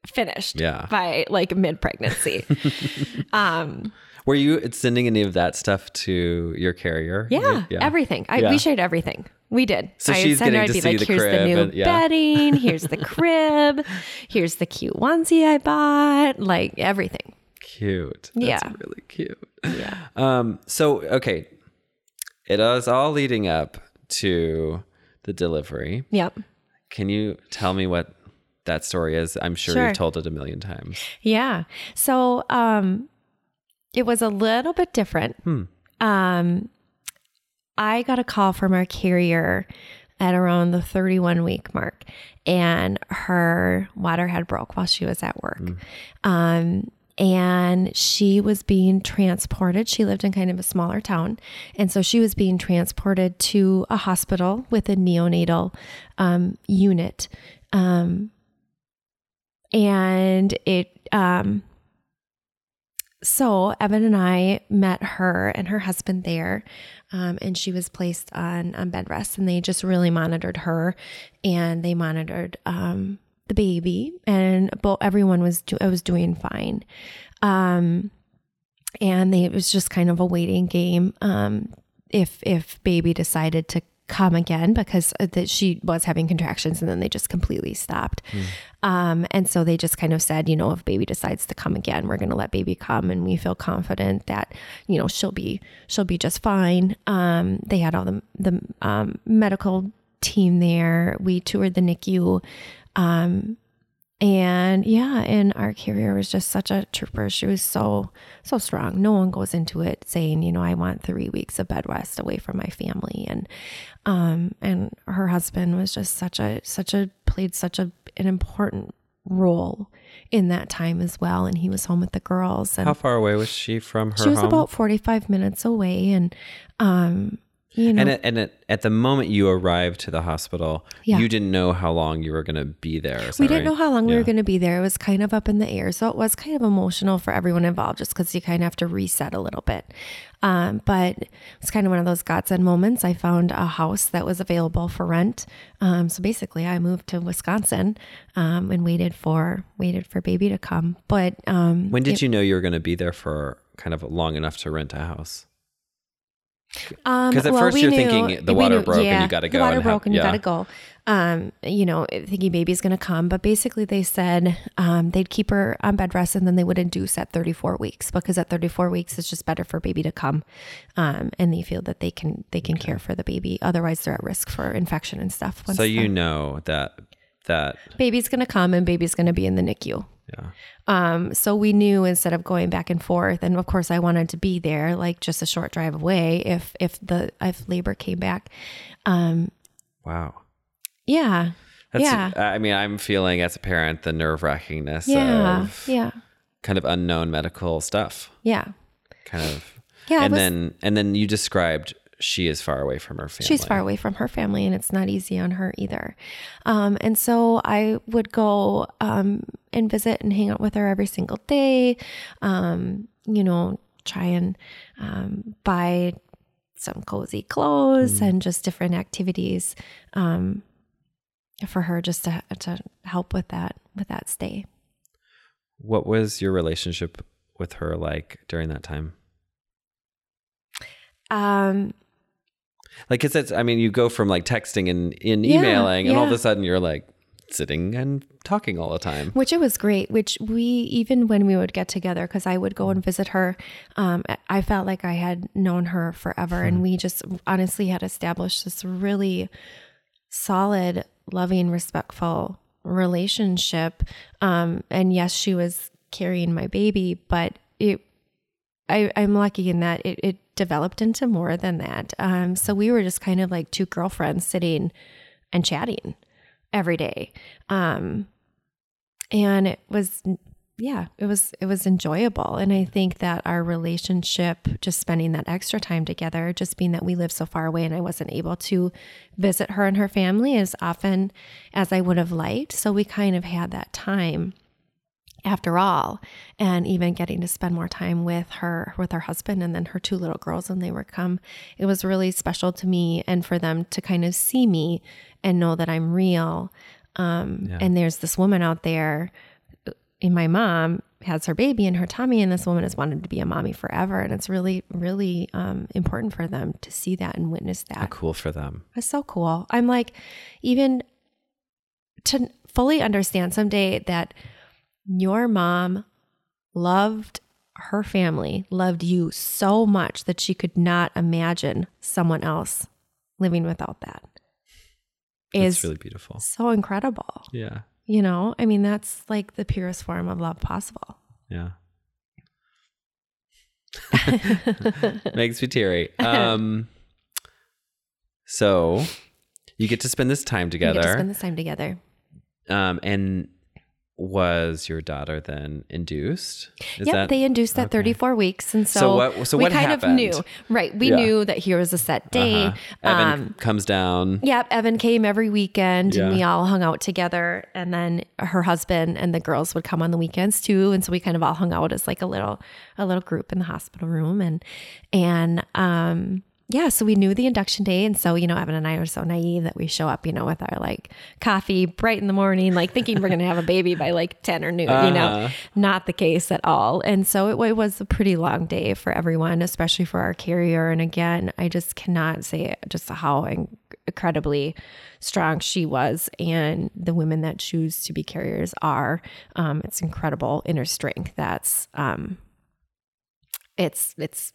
finished Yeah. by like mid pregnancy. um. Were you sending any of that stuff to your carrier? yeah, Everything. I, Yeah. We shared everything. We did. So I'd she's her, getting I'd to be see like, the here's the new and- yeah. bedding, here's the crib, here's the cute onesie I bought, like everything. Cute. That's Yeah. really cute. Yeah. Um, so okay. It was all leading up to the delivery. Yep. Can you tell me what that story is? I'm sure, Sure. you've told it a million times. Yeah. So um it was a little bit different. Um I got a call from our carrier at around the 31 week mark and her water had broke while she was at work. Um and she was being transported. She lived in kind of a smaller town. And so she was being transported to a hospital with a neonatal um, unit. Um, and it um so evan and i met her and her husband there um, and she was placed on on bed rest and they just really monitored her and they monitored um the baby and everyone was do- was doing fine. Um and they it was just kind of a waiting game um if if baby decided to come again because uh, that she was having contractions and then they just completely stopped um, and so they just kind of said you know if baby decides to come again we're going to let baby come and we feel confident that you know she'll be she'll be just fine um, they had all the the um, medical team there we toured the nicu um, and yeah, and our carrier was just such a trooper. She was so, so strong. No one goes into it saying, you know, I want three weeks of bed rest away from my family. And, um, and her husband was just such a, such a, played such a, an important role in that time as well. And he was home with the girls. And How far away was she from her she was home? about 45 minutes away. And, um, you know, and at, and at, at the moment you arrived to the hospital, Yeah. you didn't know how long you were going to be there. we didn't right? know how long we were going to be there. It was kind of up in the air. So it was kind of emotional for everyone involved just because you kind of have to reset a little bit. Um, but it's kind of one of those godsend moments. I found a house that was available for rent. Um, so basically I moved to Wisconsin um, and waited for waited for baby to come. But um, When did you know you were going to be there for kind of long enough to rent a house? Um, 'Cause at well, first we you're knew- thinking the water knew- broke and you yeah, gotta go. The water and broke and you yeah. got to go. Um, you know, thinking baby's going to come, but basically they said um, they'd keep her on bed rest and then they would induce at 34 weeks because at 34 weeks it's just better for baby to come, um, and they feel that they can they can care for the baby. Otherwise, they're at risk for infection and stuff. once So you know that that baby's going to come and baby's going to be in the NICU. Yeah. Um, so we knew instead of going back and forth, and of course I wanted to be there, like just a short drive away, if if the if labor came back. Um, Wow. yeah, That's, Yeah. I mean, I'm feeling as a parent the nerve wrackingness yeah, of yeah, kind of unknown medical stuff. yeah, Kind of. yeah. and was- then and then you described she is far away from her family. she's far away from her family, and it's not easy on her either. Um, and so I would go um, and visit and hang out with her every single day. Um, you know, try and um, buy some cozy clothes and just different activities um, for her, just to to help with that with that stay. What was your relationship with her like during that time? Um, Like, cause it's, I mean, you go from like texting and, Yeah, emailing, and all of a sudden you're like sitting and talking all the time. which it was great which we even when we would get together because i would go and visit her um, i felt like i had known her forever and we just honestly had established this really solid loving respectful relationship. Um, and yes she was carrying my baby but it I, I'm lucky in that it, it developed into more than that. Um, so we were just kind of like two girlfriends sitting and chatting every day. Um, and it was yeah, it was it was enjoyable. And I think that our relationship, just spending that extra time together, just being that we live so far away and I wasn't able to visit her and her family as often as I would have liked. So we kind of had that time after all and even getting to spend more time with her with her husband and then her two little girls when they were come it was really special to me and for them to kind of see me and know that i'm real um, Yeah. and there's this woman out there and my mom has her baby in her tummy and this woman has wanted to be a mommy forever and it's really really um, important for them to see that and witness that Cool for them. it's so cool. I'm like, even to fully understand someday that your mom loved her family, loved you so much that she could not imagine someone else living without that It's really beautiful. so incredible. Yeah. You know, I mean, that's like the purest form of love possible. Yeah. Makes me teary. Um, so you get to spend this time We get to together. spend this time together. um, and was your daughter then induced? Is yep, that they induced at okay. 34 weeks, and so, So what- so we what kind of knew, right? We Yeah. knew that here was a set date. Uh-huh. Evan Um, comes down. Yep, Evan came every weekend and we all hung out together. And then her husband and the girls would come on the weekends too. And so we kind of all hung out as like a little a little group in the hospital room. And and um yeah, so we knew the induction day. And so, you know, Evan and I are so naive that we show up, you know, with our like coffee bright in the morning, like thinking we're gonna have a baby by like 10 or noon, you know. Uh-huh. Not the case at all. And so it, it was a pretty long day for everyone, especially for our carrier. And again, I just cannot say just how incredibly strong she was and the women that choose to be carriers are. Um, it's incredible inner strength. That's um, it's it's.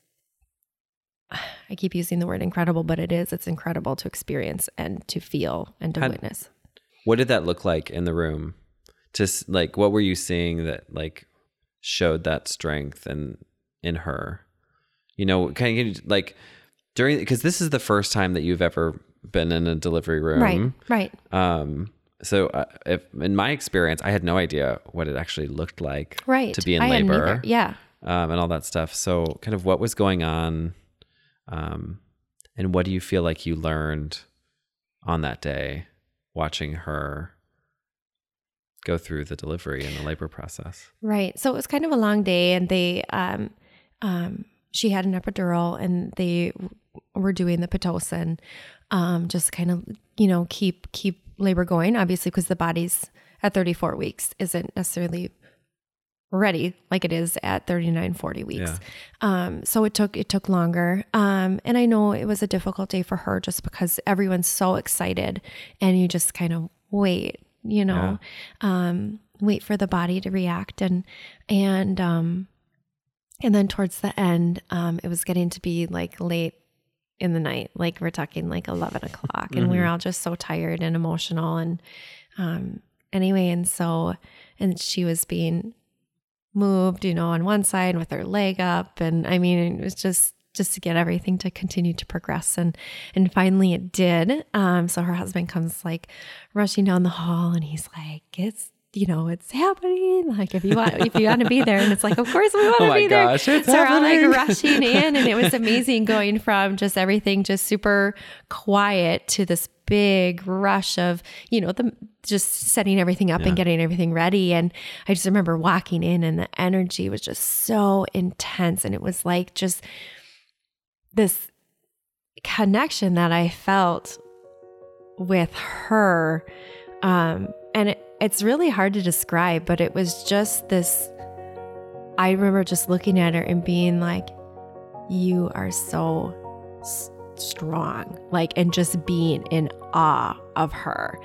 I keep using the word incredible, but it is. It's incredible to experience and to feel and to Had- witness. What did that look like in the room? Just like what were you seeing that like showed that strength and in her? You know, kind of like during because this is the first time that you've ever been in a delivery room, Right, right. Um, so uh, if in my experience, I had no idea what it actually looked like, Right. to be in I labor. Yeah. um, and all that stuff. So, kind of what was going on, um, and what do you feel like you learned on that day, watching her go through the delivery and the labor process? Right. So it was kind of a long day, and they, um, um, she had an epidural, and they were doing the pitocin, um, just kind of, you know, keep keep labor going. Obviously, because the body's at 34 weeks isn't necessarily ready like it is at 39 40 weeks. Yeah. um so it took it took longer. Um and i know it was a difficult day for her just because everyone's so excited and you just kind of wait you know um wait for the body to react. And and um and then towards the end um it was getting to be like late in the night like we're talking like 11 o'clock and we were all just so tired and emotional and um anyway and so and she was being moved you know on one side with her leg up. And i mean it was just just to get everything to continue to progress. And and finally it did. Um so her husband comes like rushing down the hall and he's like it's you know it's happening. Like if you want if you want to be there. And it's like of course we want to Oh my be there. gosh, it's so we're all like rushing in. And it was amazing going from just everything just super quiet to this big rush of you know the just setting everything up and getting everything ready. And i just remember walking in and the energy was just so intense. And it was like just this connection that i felt with her. Um and it, it's really hard to describe but it was just this i remember just looking at her and being like you are so s- strong like and just being in awe of her.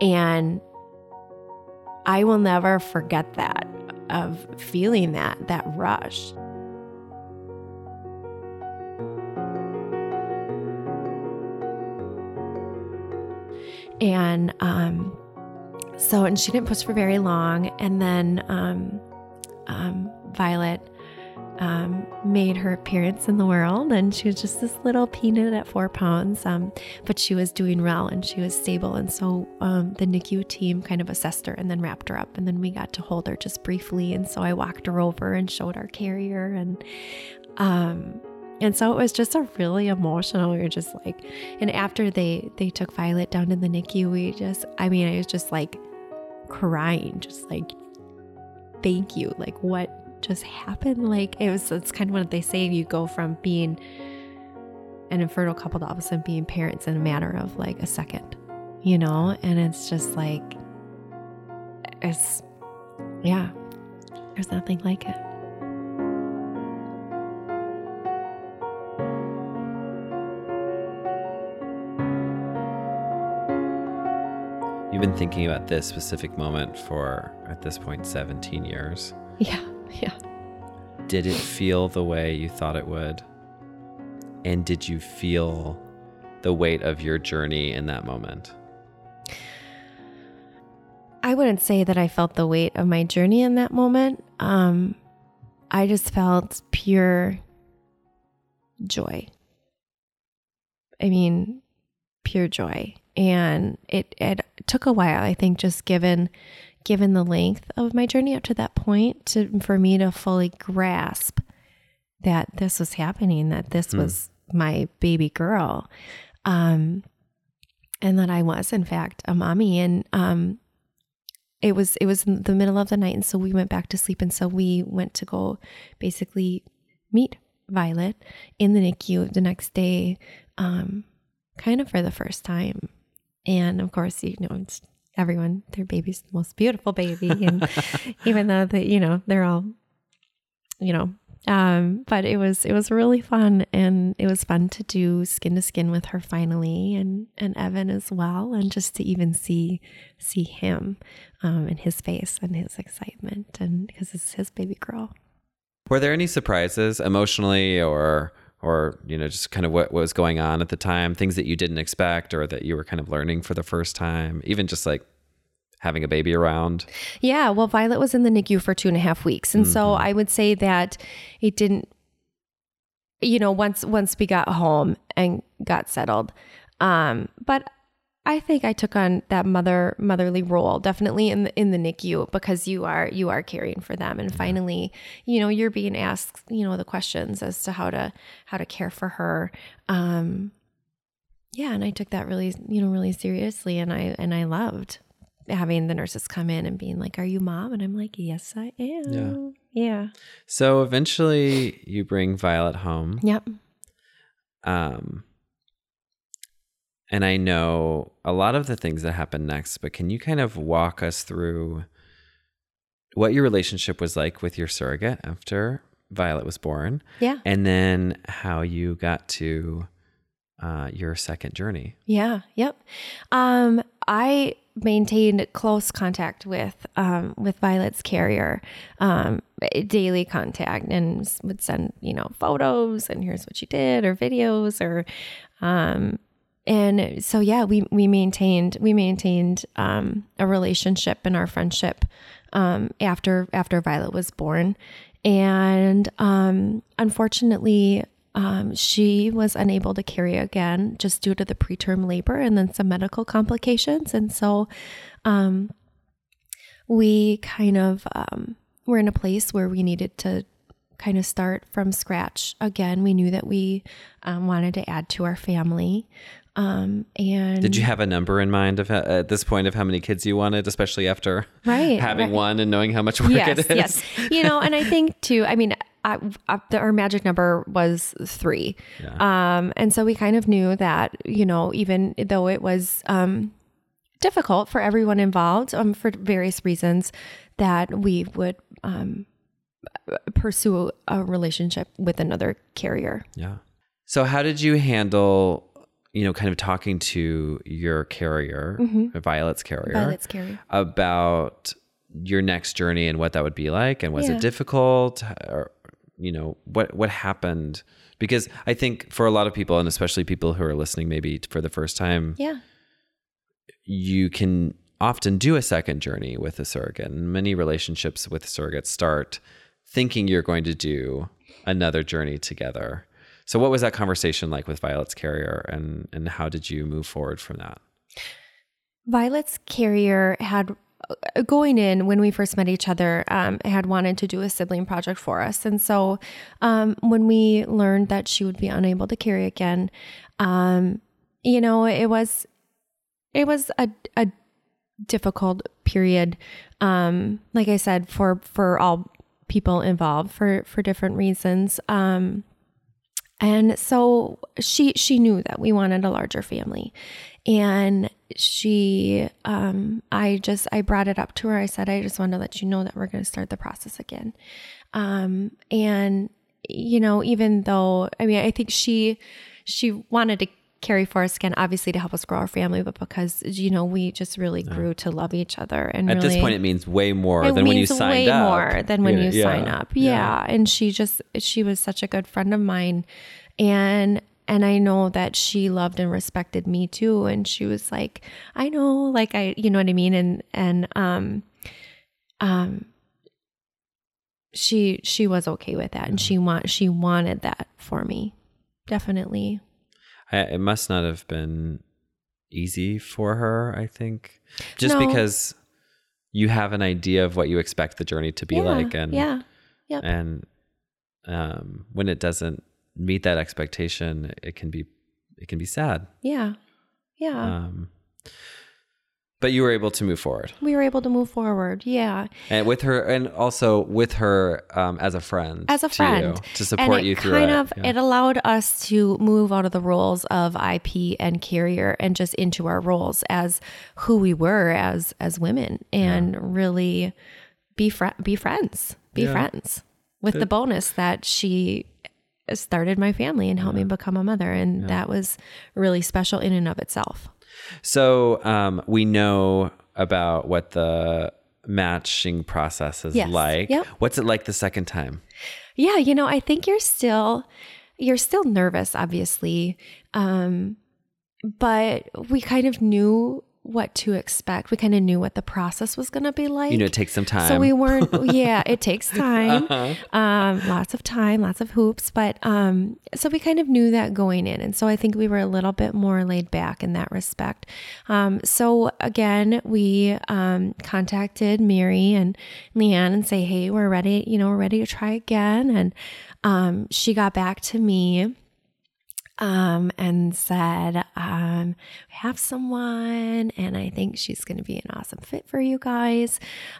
And i will never forget that of feeling that that rush. And um so and she didn't push for very long and then um um violet um, made her appearance in the world, and she was just this little peanut at four pounds. Um, but she was doing well and she was stable, and so um, the NICU team kind of assessed her and then wrapped her up, and then we got to hold her just briefly. And so I walked her over and showed our carrier, and um, and so it was just a really emotional. We were just like, and after they they took Violet down to the NICU, we just, I mean, I was just like crying, just like, thank you, like what just happened. Like it was, it's kind of what they say. You go from being an infertile couple to all of a sudden being parents in a matter of like a second, you know? And it's just like, it's, yeah, there's nothing like it. You've been thinking about this specific moment for, at this point, 17 years. Yeah, yeah. Did it feel the way you thought it would? And did you feel the weight of your journey in that moment? I wouldn't say that I felt the weight of my journey in that moment. Um, I just felt pure joy. I mean, pure joy. And it, it took a while, I think, just given given the length of my journey up to that point to for me to fully grasp that this was happening, that this was my baby girl. Um and that I was in fact a mommy. And um it was it was in the middle of the night. And so we went back to sleep. And so we went to go basically meet Violet in the NICU the next day um kind of for the first time and of course you know it's everyone their baby's the most beautiful baby. And even though that you know they're all you know um but it was it was really fun. And it was fun to do skin to skin with her finally and and Evan as well. And just to even see see him um and his face and his excitement and because it's his baby girl. Were there any surprises emotionally or or you know just kind of what, what was going on at the time, things that you didn't expect or that you were kind of learning for the first time, even just like having a baby around? Yeah, well, Violet was in the NICU for two and a half weeks, and so I would say that it didn't. You know, once once we got home and got settled, um, but I think I took on that mother motherly role definitely in the in the NICU because you are you are caring for them, and finally, you know, you're being asked you know the questions as to how to how to care for her. Um, yeah, and I took that really you know really seriously, and I and I loved having the nurses come in and being like, "Are you mom?" And I'm like, "Yes, I am." Yeah. Yeah. So eventually you bring Violet home. Yep. Um, and I know a lot of the things that happen next, but can you kind of walk us through what your relationship was like with your surrogate after Violet was born? Yeah. And then how you got to uh, your second journey? Yeah. Yep. Um, I maintained close contact with um, with Violet's carrier, um, daily contact, and would send you know photos and here's what she did or videos or, um, and so yeah, we we maintained we maintained um, a relationship and our friendship um, after after Violet was born, and um, unfortunately. Um, she was unable to carry again just due to the preterm labor and then some medical complications. And so um, we kind of um, were in a place where we needed to kind of start from scratch again. We knew that we um, wanted to add to our family. Um, and Did you have a number in mind of ho- at this point of how many kids you wanted, especially after Right, having right. one and knowing how much work yes, it is? yes. You know, and I think too. I mean, I, I, the, our magic number was three, um, and so we kind of knew that you know, even though it was um, difficult for everyone involved um, for various reasons, that we would um, pursue a relationship with another carrier. Yeah. So how did you handle, you know, kind of talking to your carrier, Violet's carrier, Mm-hmm. Violet's carrier. about your next journey and what that would be like, and was Yeah. it difficult, or you know, what what happened? Because I think for a lot of people, and especially people who are listening, maybe for the first time, Yeah. you can often do a second journey with a surrogate. And many relationships with surrogates start thinking you're going to do another journey together. So what was that conversation like with Violet's carrier and and how did you move forward from that? Violet's carrier had uh, going in when we first met each other um, had wanted to do a sibling project for us and so um, when we learned that she would be unable to carry again um, you know it was it was a, a difficult period um, like i said for for all people involved for for different reasons um, and so she she knew that we wanted a larger family. And she um i just i brought it up to her. I said i just want to let you know that we're going to start the process again. Um and you know even though i mean i think she she wanted to carry for us again obviously to help us grow our family but because you know we just really grew to love each other and At really, this point it means way more than when you signed way up. more than when you, know, sign up. Yeah. and she just she was such a good friend of mine. And and i know that she loved and respected me too. And she was like i know like i you know what i mean? And and um um she she was okay with that. And she want she wanted that for me. Definitely it must not have been easy for her, I think. Just No. because you have an idea of what you expect the journey to be yeah, like and yeah yep and um, when it doesn't meet that expectation, it can be it can be sad. yeah yeah Um, but you were able to move forward, we were able to move forward yeah. And with her, and also with her um, as a friend, as a to friend. you, to support and it you through kind it. of Yeah. it allowed us to move out of the roles of ip and carrier and just into our roles as who we were as as women and really be fri- be friends be Yeah. friends with the bonus that she started my family and helped me become a mother. And that was really special in and of itself So um, we know about what the matching process is Yes. like. Yep. What's it like the second time? Yeah, you know, I think you're still you're still nervous obviously. Um but we kind of knew what to expect. We kind of knew what the process was going to be like. You know, it takes some time. so we weren't yeah, it takes time. Uh-huh. Um lots of time, lots of hoops, but um so we kind of knew that going in. And so I think we were a little bit more laid back in that respect. Um so again, we um contacted Mary and Leanne and say, "Hey, we're ready, you know, we're ready to try again." And um she got back to me um, and said, um, We have someone, and I think she's going to be an awesome fit for you guys.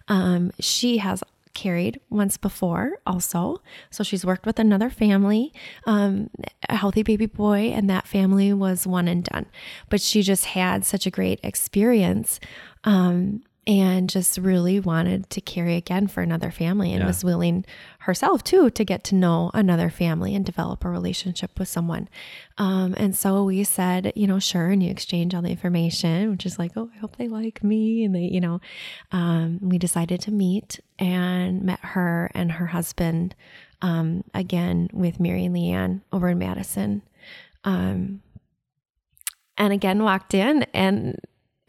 Um, she has carried once before, also. So she's worked with another family, um, a healthy baby boy, and that family was one and done. But she just had such a great experience. Um, and just really wanted to carry again for another family and Yeah. was willing herself too to get to know another family and develop a relationship with someone. Um, and so we said, you know, sure. And you exchange all the information, which is like, oh, I hope they like me. And they, you know, um, we decided to meet and met her and her husband um, again with Mary and Leanne over in Madison. Um, and again walked in and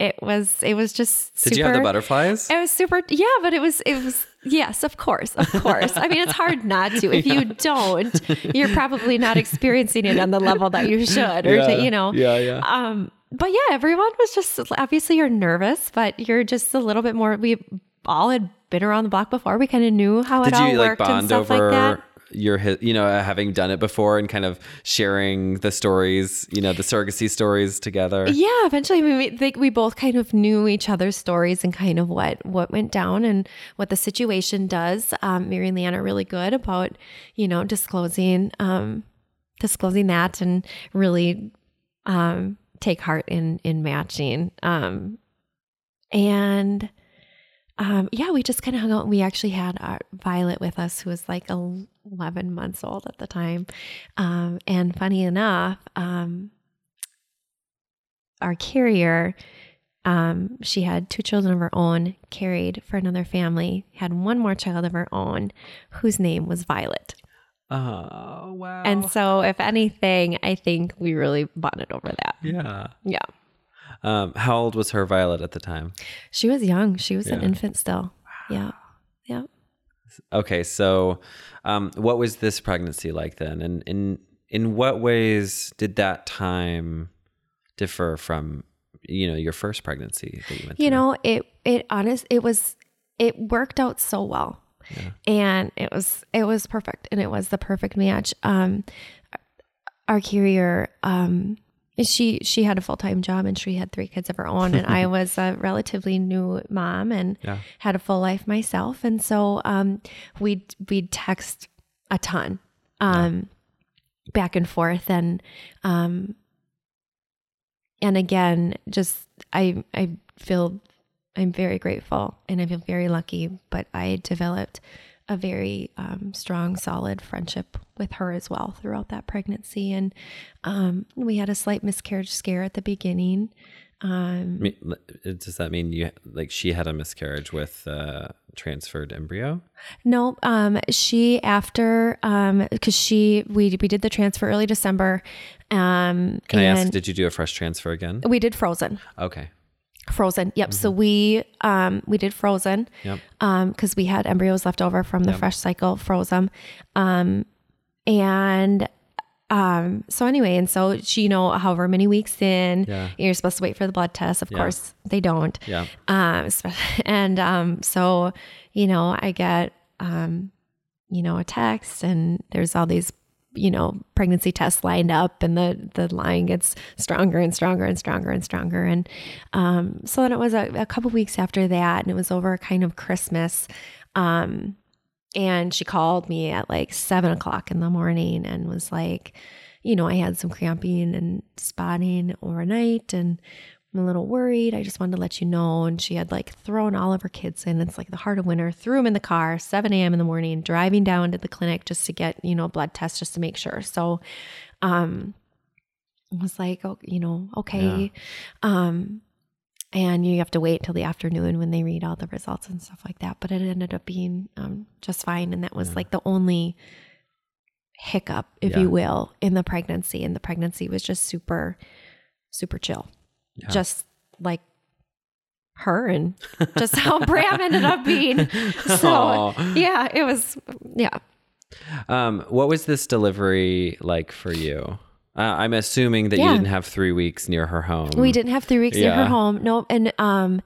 it was it was just super Did you have the butterflies? it was super yeah but it was it was yes of course of course. I mean it's hard not to. If you don't you're probably not experiencing it on the level that you should or to, you know. Yeah, yeah. um but yeah everyone was just obviously you're nervous but you're just a little bit more we all had been around the block before. We kind of knew how Did it all you like worked and stuff over like that your, you know, having done it before and kind of sharing the stories, you know, the surrogacy stories together? Yeah, eventually we- think we both kind of knew each other's stories and kind of what what went down and what the situation does. Um, Mary and Leanne are really good about you know disclosing um, disclosing that and really um, take heart in in matching. Um, and um, yeah, we just kind of hung out. We actually had our Violet with us, who was like 11 months old at the time. Um, and funny enough, um, our carrier, um, she had two children of her own, carried for another family, had one more child of her own, whose name was Violet. Oh, wow. And so, if anything, I think we really bonded over that. yeah. Yeah. Um, how old was her Violet at the time? She was young. She was an infant still. Yeah. Yeah. Okay, so um, what was this pregnancy like then, and in in what ways did that time differ from you know your first pregnancy that you went You through? know, it it honest it was it worked out so well. And it was it was perfect and it was the perfect match. Um our carrier um she she had a full-time job and she had three kids of her own and I was a relatively new mom and Yeah. had a full life myself. And so um we'd we'd text a ton um back and forth. And um and again just i i feel i'm very grateful and i feel very lucky but i developed a very um, strong solid friendship with her as well throughout that pregnancy and um, we had a slight miscarriage scare at the beginning um, I mean, l- does that mean you like she had a miscarriage with uh, transferred embryo? No, um, she after um, because she we we did the transfer early December, um, Can I ask? Did you do a fresh transfer again? we did Frozen, Okay. Frozen. Yep. So we um we did Frozen, Yep. um, because we had embryos left over from the fresh cycle, Frozen, um, and. Um, so anyway, and so she, you know, however many weeks in, Yeah. you're supposed to wait for the blood test. Of course, they don't. Yeah. Um, and um, so you know, I get um, you know, a text, and there's all these you know pregnancy tests lined up, and the the line gets stronger and stronger and stronger and stronger, and um, so then it was a, a couple weeks after that, and it was over kind of Christmas. Um, and she called me at like seven o'clock in the morning and was like, you know, I had some cramping and spotting overnight and I'm a little worried. I just wanted to let you know. And she had like thrown all of her kids in. It's like the heart of winter, threw them in the car, 7 a.m. in the morning, driving down to the clinic just to get, you know, blood tests just to make sure. So, um, I was like, oh, you know, okay. Um, and you have to wait till the afternoon when they read all the results and stuff like that. But it ended up being um, just fine, and that was like the only hiccup, if Yeah. you will, in the pregnancy. And the pregnancy was just super, super chill, Yeah. just like her and just how Bram ended up being. So Aw. yeah, it was yeah. Um, what was this delivery like for you? Uh, I'm assuming that you didn't have three weeks near her home. We didn't have three weeks near her home. No, and um,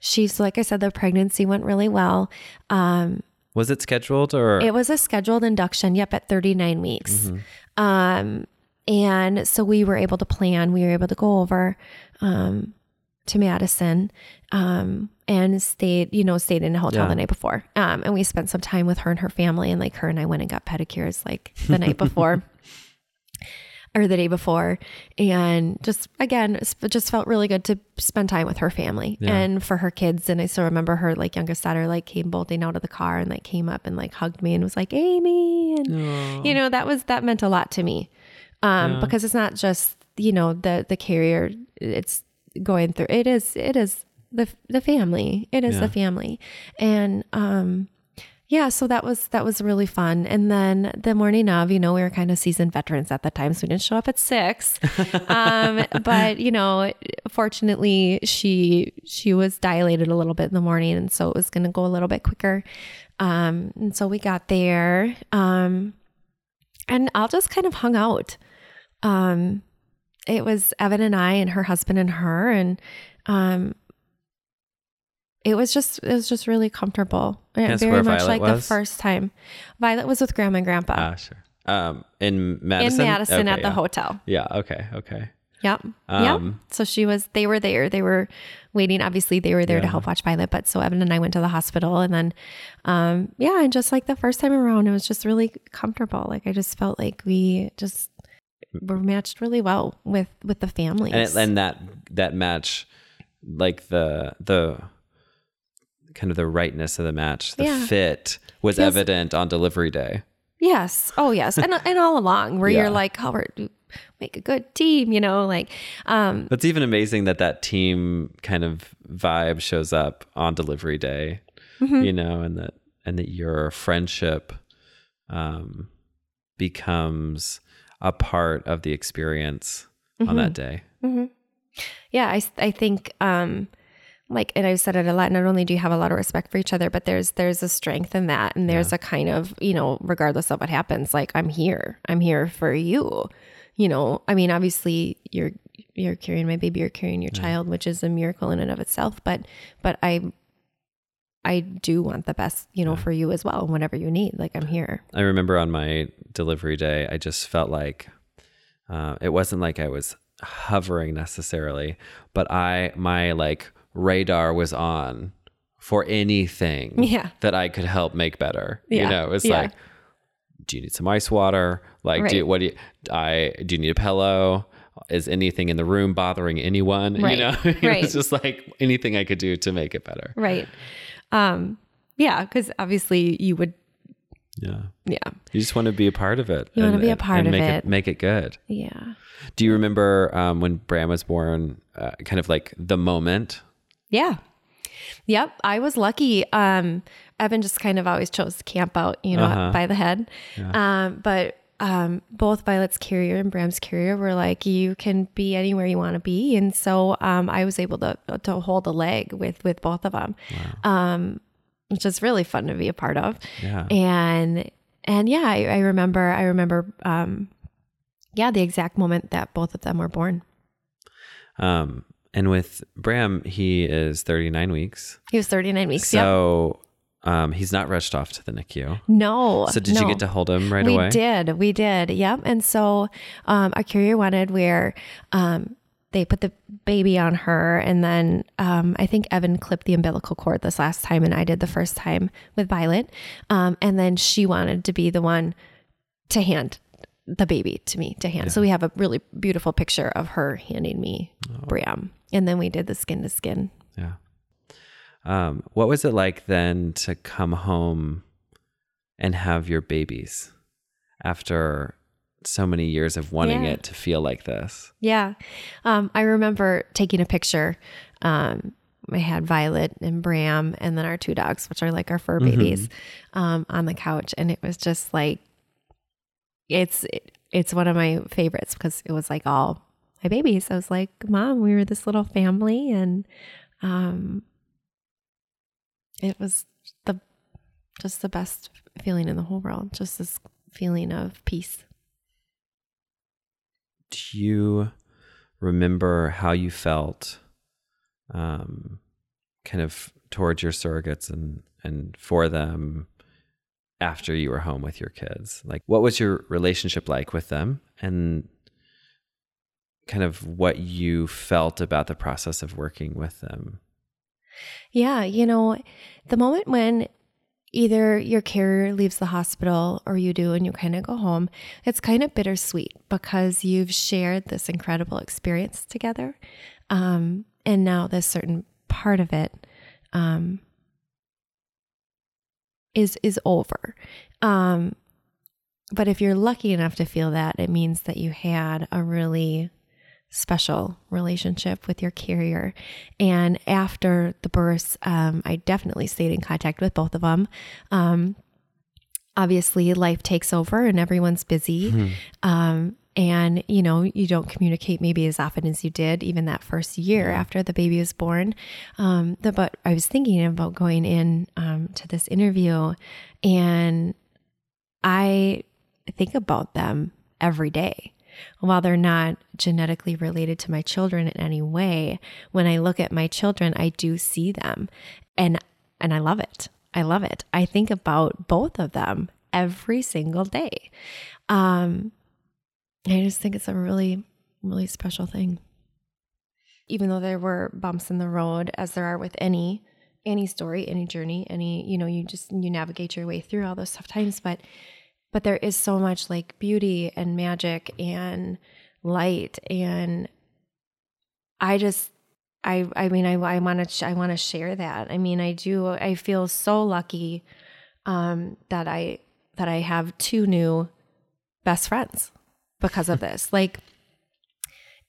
she's like I said, the pregnancy went really well. Um, Was it scheduled or? It was a scheduled induction, yep, at 39 weeks. Mm-hmm. Um, and so we were able to plan, we were able to go over um, to Madison um, and stayed, you know, stayed in a hotel Yeah. the night before. Um, and we spent some time with her and her family, and like her and I went and got pedicures like the night before. Or the day before, and just again, it just felt really good to spend time with her family Yeah. and for her kids. And I still remember her like youngest daughter like came bolting out of the car and like came up and like hugged me and was like Amy, and you know that was that meant a lot to me um, because it's not just you know the the carrier it's going through it is it is the the family it is Yeah. the family. And um yeah so that was that was really fun. And then the morning of you know we were kind of seasoned veterans at the time so we didn't show up at six. Um but you know fortunately she she was dilated a little bit in the morning and so it was going to go a little bit quicker. Um and so we got there. Um and I'll just kind of hung out. Um, it was Evan and I and her husband and her, and um, it was just it was just really comfortable. Very much Violet like the first time. Violet was with Grandma and Grandpa Ah, sure. Um, in Madison. in Madison Okay, at the yeah. hotel. Yeah. Okay. Okay. Yep. Um, yep. So she was. They were there. They were waiting. Obviously, they were there to help watch Violet. But so Evan and I went to the hospital, and then, um, yeah, and just like the first time around, it was just really comfortable. Like I just felt like we just were matched really well with with the families. and it, and that that match like the the kind of the rightness of the match the Yeah. fit was evident on delivery day yes. Oh yes. And and all along, where Yeah. you're like, we're make a good team. You know, like, um, it's even amazing that that team kind of vibe shows up on delivery day Mm-hmm. you know and that and that your friendship um becomes a part of the experience on that day yeah, I, I think, um, like and I've said it a lot, not only do you have a lot of respect for each other, but there's there's a strength in that. And there's a kind of, you know, regardless of what happens, like I'm here. I'm here for you. You know, I mean, obviously you're you're carrying my baby, you're carrying your child, which is a miracle in and of itself. But but I I do want the best, you know, for you as well. Whatever you need, like I'm here. I remember on my delivery day, I just felt like uh, it wasn't like I was hovering necessarily, but I my like radar was on for anything Yeah. that I could help make better. Yeah. You know, it was Yeah. like, do you need some ice water? Like, do you, what do you, I do you need a pillow? Is anything in the room bothering anyone? Right. You know, Right. it's just like anything I could do to make it better. Right. Um, yeah, because obviously you would Yeah. yeah. You just want to be a part of it. You wanna be a part and of make it. Make it good. Yeah. Do you remember um, when Bram was born? Uh, kind of like the moment. Yeah. Yep. I was lucky. Um, Evan just kind of always chose to camp out, you know, Uh-huh. by the head. Um, but um, both Violet's carrier and Bram's carrier were like, you can be anywhere you want to be. And so um, I was able to to hold a leg with with both of them, um, which is really fun to be a part of. Yeah. And and yeah, I, I remember I remember um, yeah, the exact moment that both of them were born. Um, and with Bram, he is 39 weeks. He was 39 weeks. So um, he's not rushed off to the NICU. No. So did you get to hold him right we away? We did. We did. Yep. And so um, our carrier wanted where um, they put the baby on her, and then um, I think Evan clipped the umbilical cord this last time, and I did the first time with Violet. Um, and then she wanted to be the one to hand the baby to me to hand. So we have a really beautiful picture of her handing me Oh. Bram, and then we did the skin to skin. Yeah. Um, what was it like then to come home and have your babies after so many years of wanting Yeah. it to feel like this? Yeah. Um, I remember taking a picture. Um, I had Violet and Bram and then our two dogs, which are like our fur babies, um, on the couch. And it was just like, it's, it's one of my favorites because it was like all my babies. I was like, mom, we were this little family. And, um, it was the, just the best feeling in the whole world. Just this feeling of peace. Do you remember how you felt um, kind of towards your surrogates and, and for them after you were home with your kids? Like, what was your relationship like with them? And kind of what you felt about the process of working with them? Yeah, you know, the moment when either your carrier leaves the hospital or you do and you kind of go home, it's kind of bittersweet because you've shared this incredible experience together. Um, and now this certain part of it um, is is over. Um, but if you're lucky enough to feel that, it means that you had a really special relationship with your carrier. And after the births, um, I definitely stayed in contact with both of them. Um, obviously, life takes over and everyone's busy. Um, and you know you don't communicate maybe as often as you did even that first year after the baby was born um, the, but i was thinking about going in um, to this interview and i think about them every day while they're not genetically related to my children in any way when i look at my children i do see them. And and i love it. I love it. I think about both of them every single day. Um i just think it's a really really special thing. Even though there were bumps in the road as there are with any any story any journey any you know you just you navigate your way through all those tough times but but there is so much like beauty and magic and light and i just i i mean i i want to sh- i want to share that. I mean i do i feel so lucky um that i that i have two new best friends because of this. Like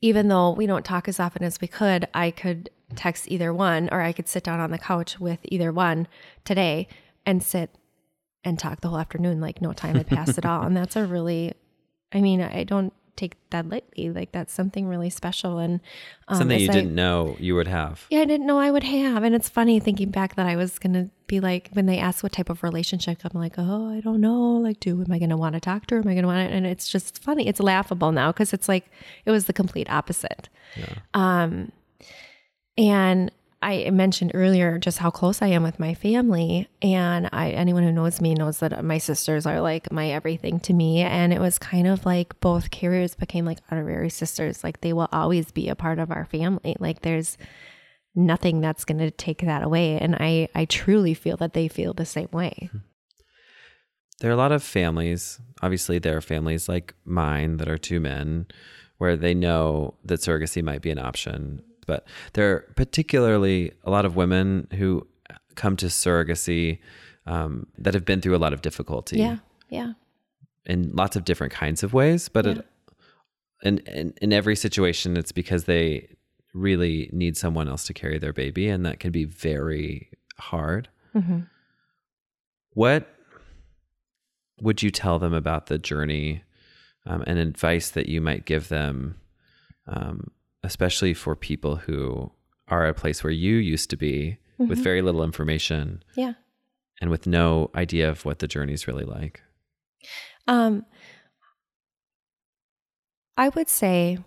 even though we don't talk as often as we could i could text either one or i could sit down on the couch with either one today and sit and talk the whole afternoon like no time had passed at all and that's a really i mean i don't take that lightly. Like that's something really special and um, something you I, didn't know you would have. Yeah, I didn't know I would have. And it's funny thinking back that I was gonna be like when they ask what type of relationship, I'm like, oh, I don't know. Like, do am I gonna want to talk to her? Am I gonna want it? And it's just funny. It's laughable now because it's like it was the complete opposite. Yeah. Um, and I mentioned earlier just how close I am with my family, and I anyone who knows me knows that my sisters are like my everything to me. And it was kind of like both carriers became like honorary sisters. Like they will always be a part of our family. Like there's nothing that's going to take that away, and I I truly feel that they feel the same way. Hmm. There are a lot of families. Obviously, there are families like mine that are two men, where they know that surrogacy might be an option but there are particularly a lot of women who come to surrogacy um, that have been through a lot of difficulty. Yeah, yeah. In lots of different kinds of ways, but yeah. it, in, in in every situation, it's because they really need someone else to carry their baby, and that can be very hard. Mm-hmm. What would you tell them about the journey um, and advice that you might give them um, especially for people who are at a place where you used to be mm-hmm. with very little information. Yeah. And with no idea of what the journey is really like. Um I would say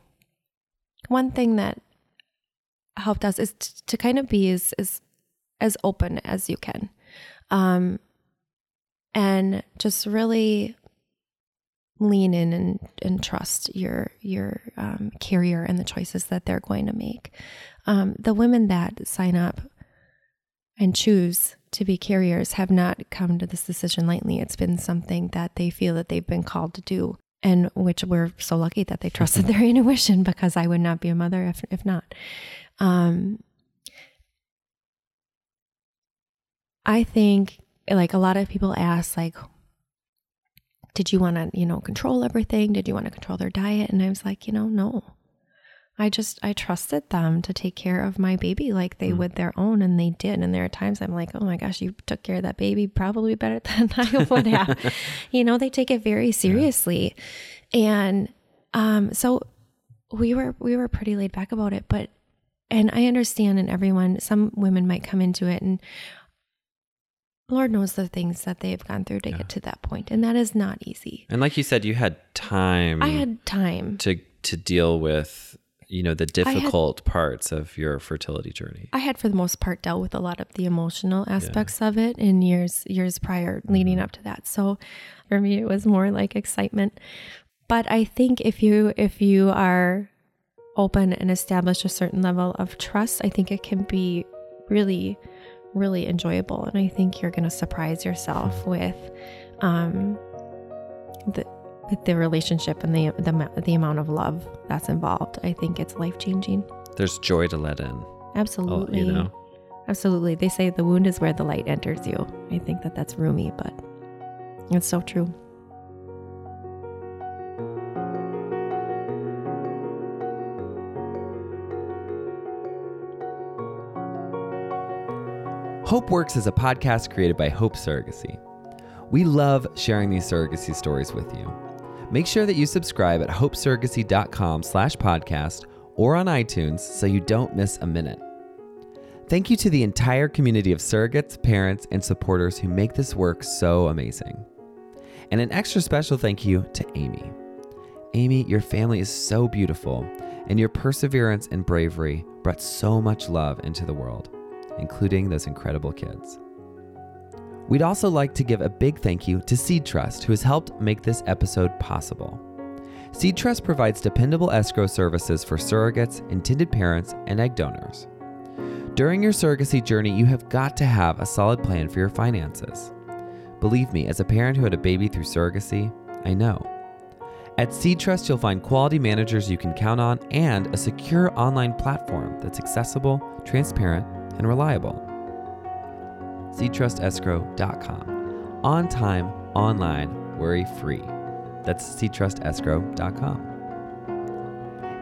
one thing that helped us is t- to kind of be as, as as open as you can. Um and just really lean in and, and trust your your um, carrier and the choices that they're going to make. Um, the women that sign up and choose to be carriers have not come to this decision lightly. It's been something that they feel that they've been called to do, and which we're so lucky that they trusted their intuition because I would not be a mother if if not. Um, I think like a lot of people ask like did you want to, you know, control everything? Did you want to control their diet? And I was like, you know, no. I just I trusted them to take care of my baby like they mm. would their own and they did. And there are times I'm like, "Oh my gosh, you took care of that baby probably better than I would have." you know, they take it very seriously. Yeah. And um so we were we were pretty laid back about it, but and I understand and everyone some women might come into it and Lord knows the things that they've gone through to yeah. get to that point, and that is not easy. And like you said, you had time. I had time to to deal with you know the difficult had, parts of your fertility journey. I had, for the most part, dealt with a lot of the emotional aspects yeah. of it in years years prior, leading mm-hmm. up to that. So for me, it was more like excitement. But I think if you if you are open and establish a certain level of trust, I think it can be really really enjoyable. And I think you're going to surprise yourself with um, the with the relationship and the, the the amount of love that's involved. I think it's life changing. There's joy to let in. Absolutely. you know. Absolutely. They say the wound is where the light enters you. I think that that's Rumi, but it's so true. Hope Works is a podcast created by Hope Surrogacy. We love sharing these surrogacy stories with you. Make sure that you subscribe at hopesurrogacy.com slash podcast or on iTunes so you don't miss a minute. Thank you to the entire community of surrogates, parents, and supporters who make this work so amazing. And an extra special thank you to Amy. Amy, your family is so beautiful, and your perseverance and bravery brought so much love into the world including those incredible kids. We'd also like to give a big thank you to Seed Trust, who has helped make this episode possible. Seed Trust provides dependable escrow services for surrogates, intended parents, and egg donors. During your surrogacy journey, you have got to have a solid plan for your finances. Believe me, as a parent who had a baby through surrogacy, I know. At Seed Trust, you'll find quality managers you can count on and a secure online platform that's accessible, transparent, and reliable. SeedTrustEscrow.com. On time, online, worry free. That's SeedTrustEscrow.com.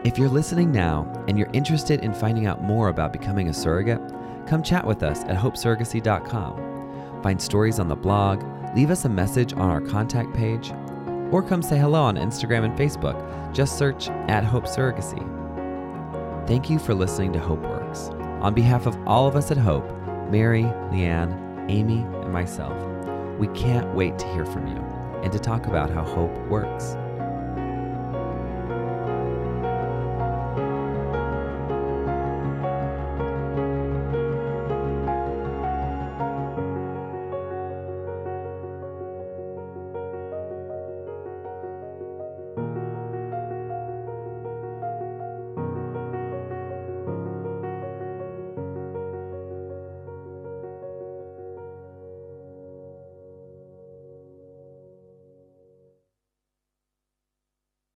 If you're listening now and you're interested in finding out more about becoming a surrogate, come chat with us at hopesurrogacy.com. Find stories on the blog, leave us a message on our contact page, or come say hello on Instagram and Facebook. Just search at Hope Surrogacy. Thank you for listening to Hope Works. On behalf of all of us at Hope, Mary, Leanne, Amy, and myself, we can't wait to hear from you and to talk about how hope works.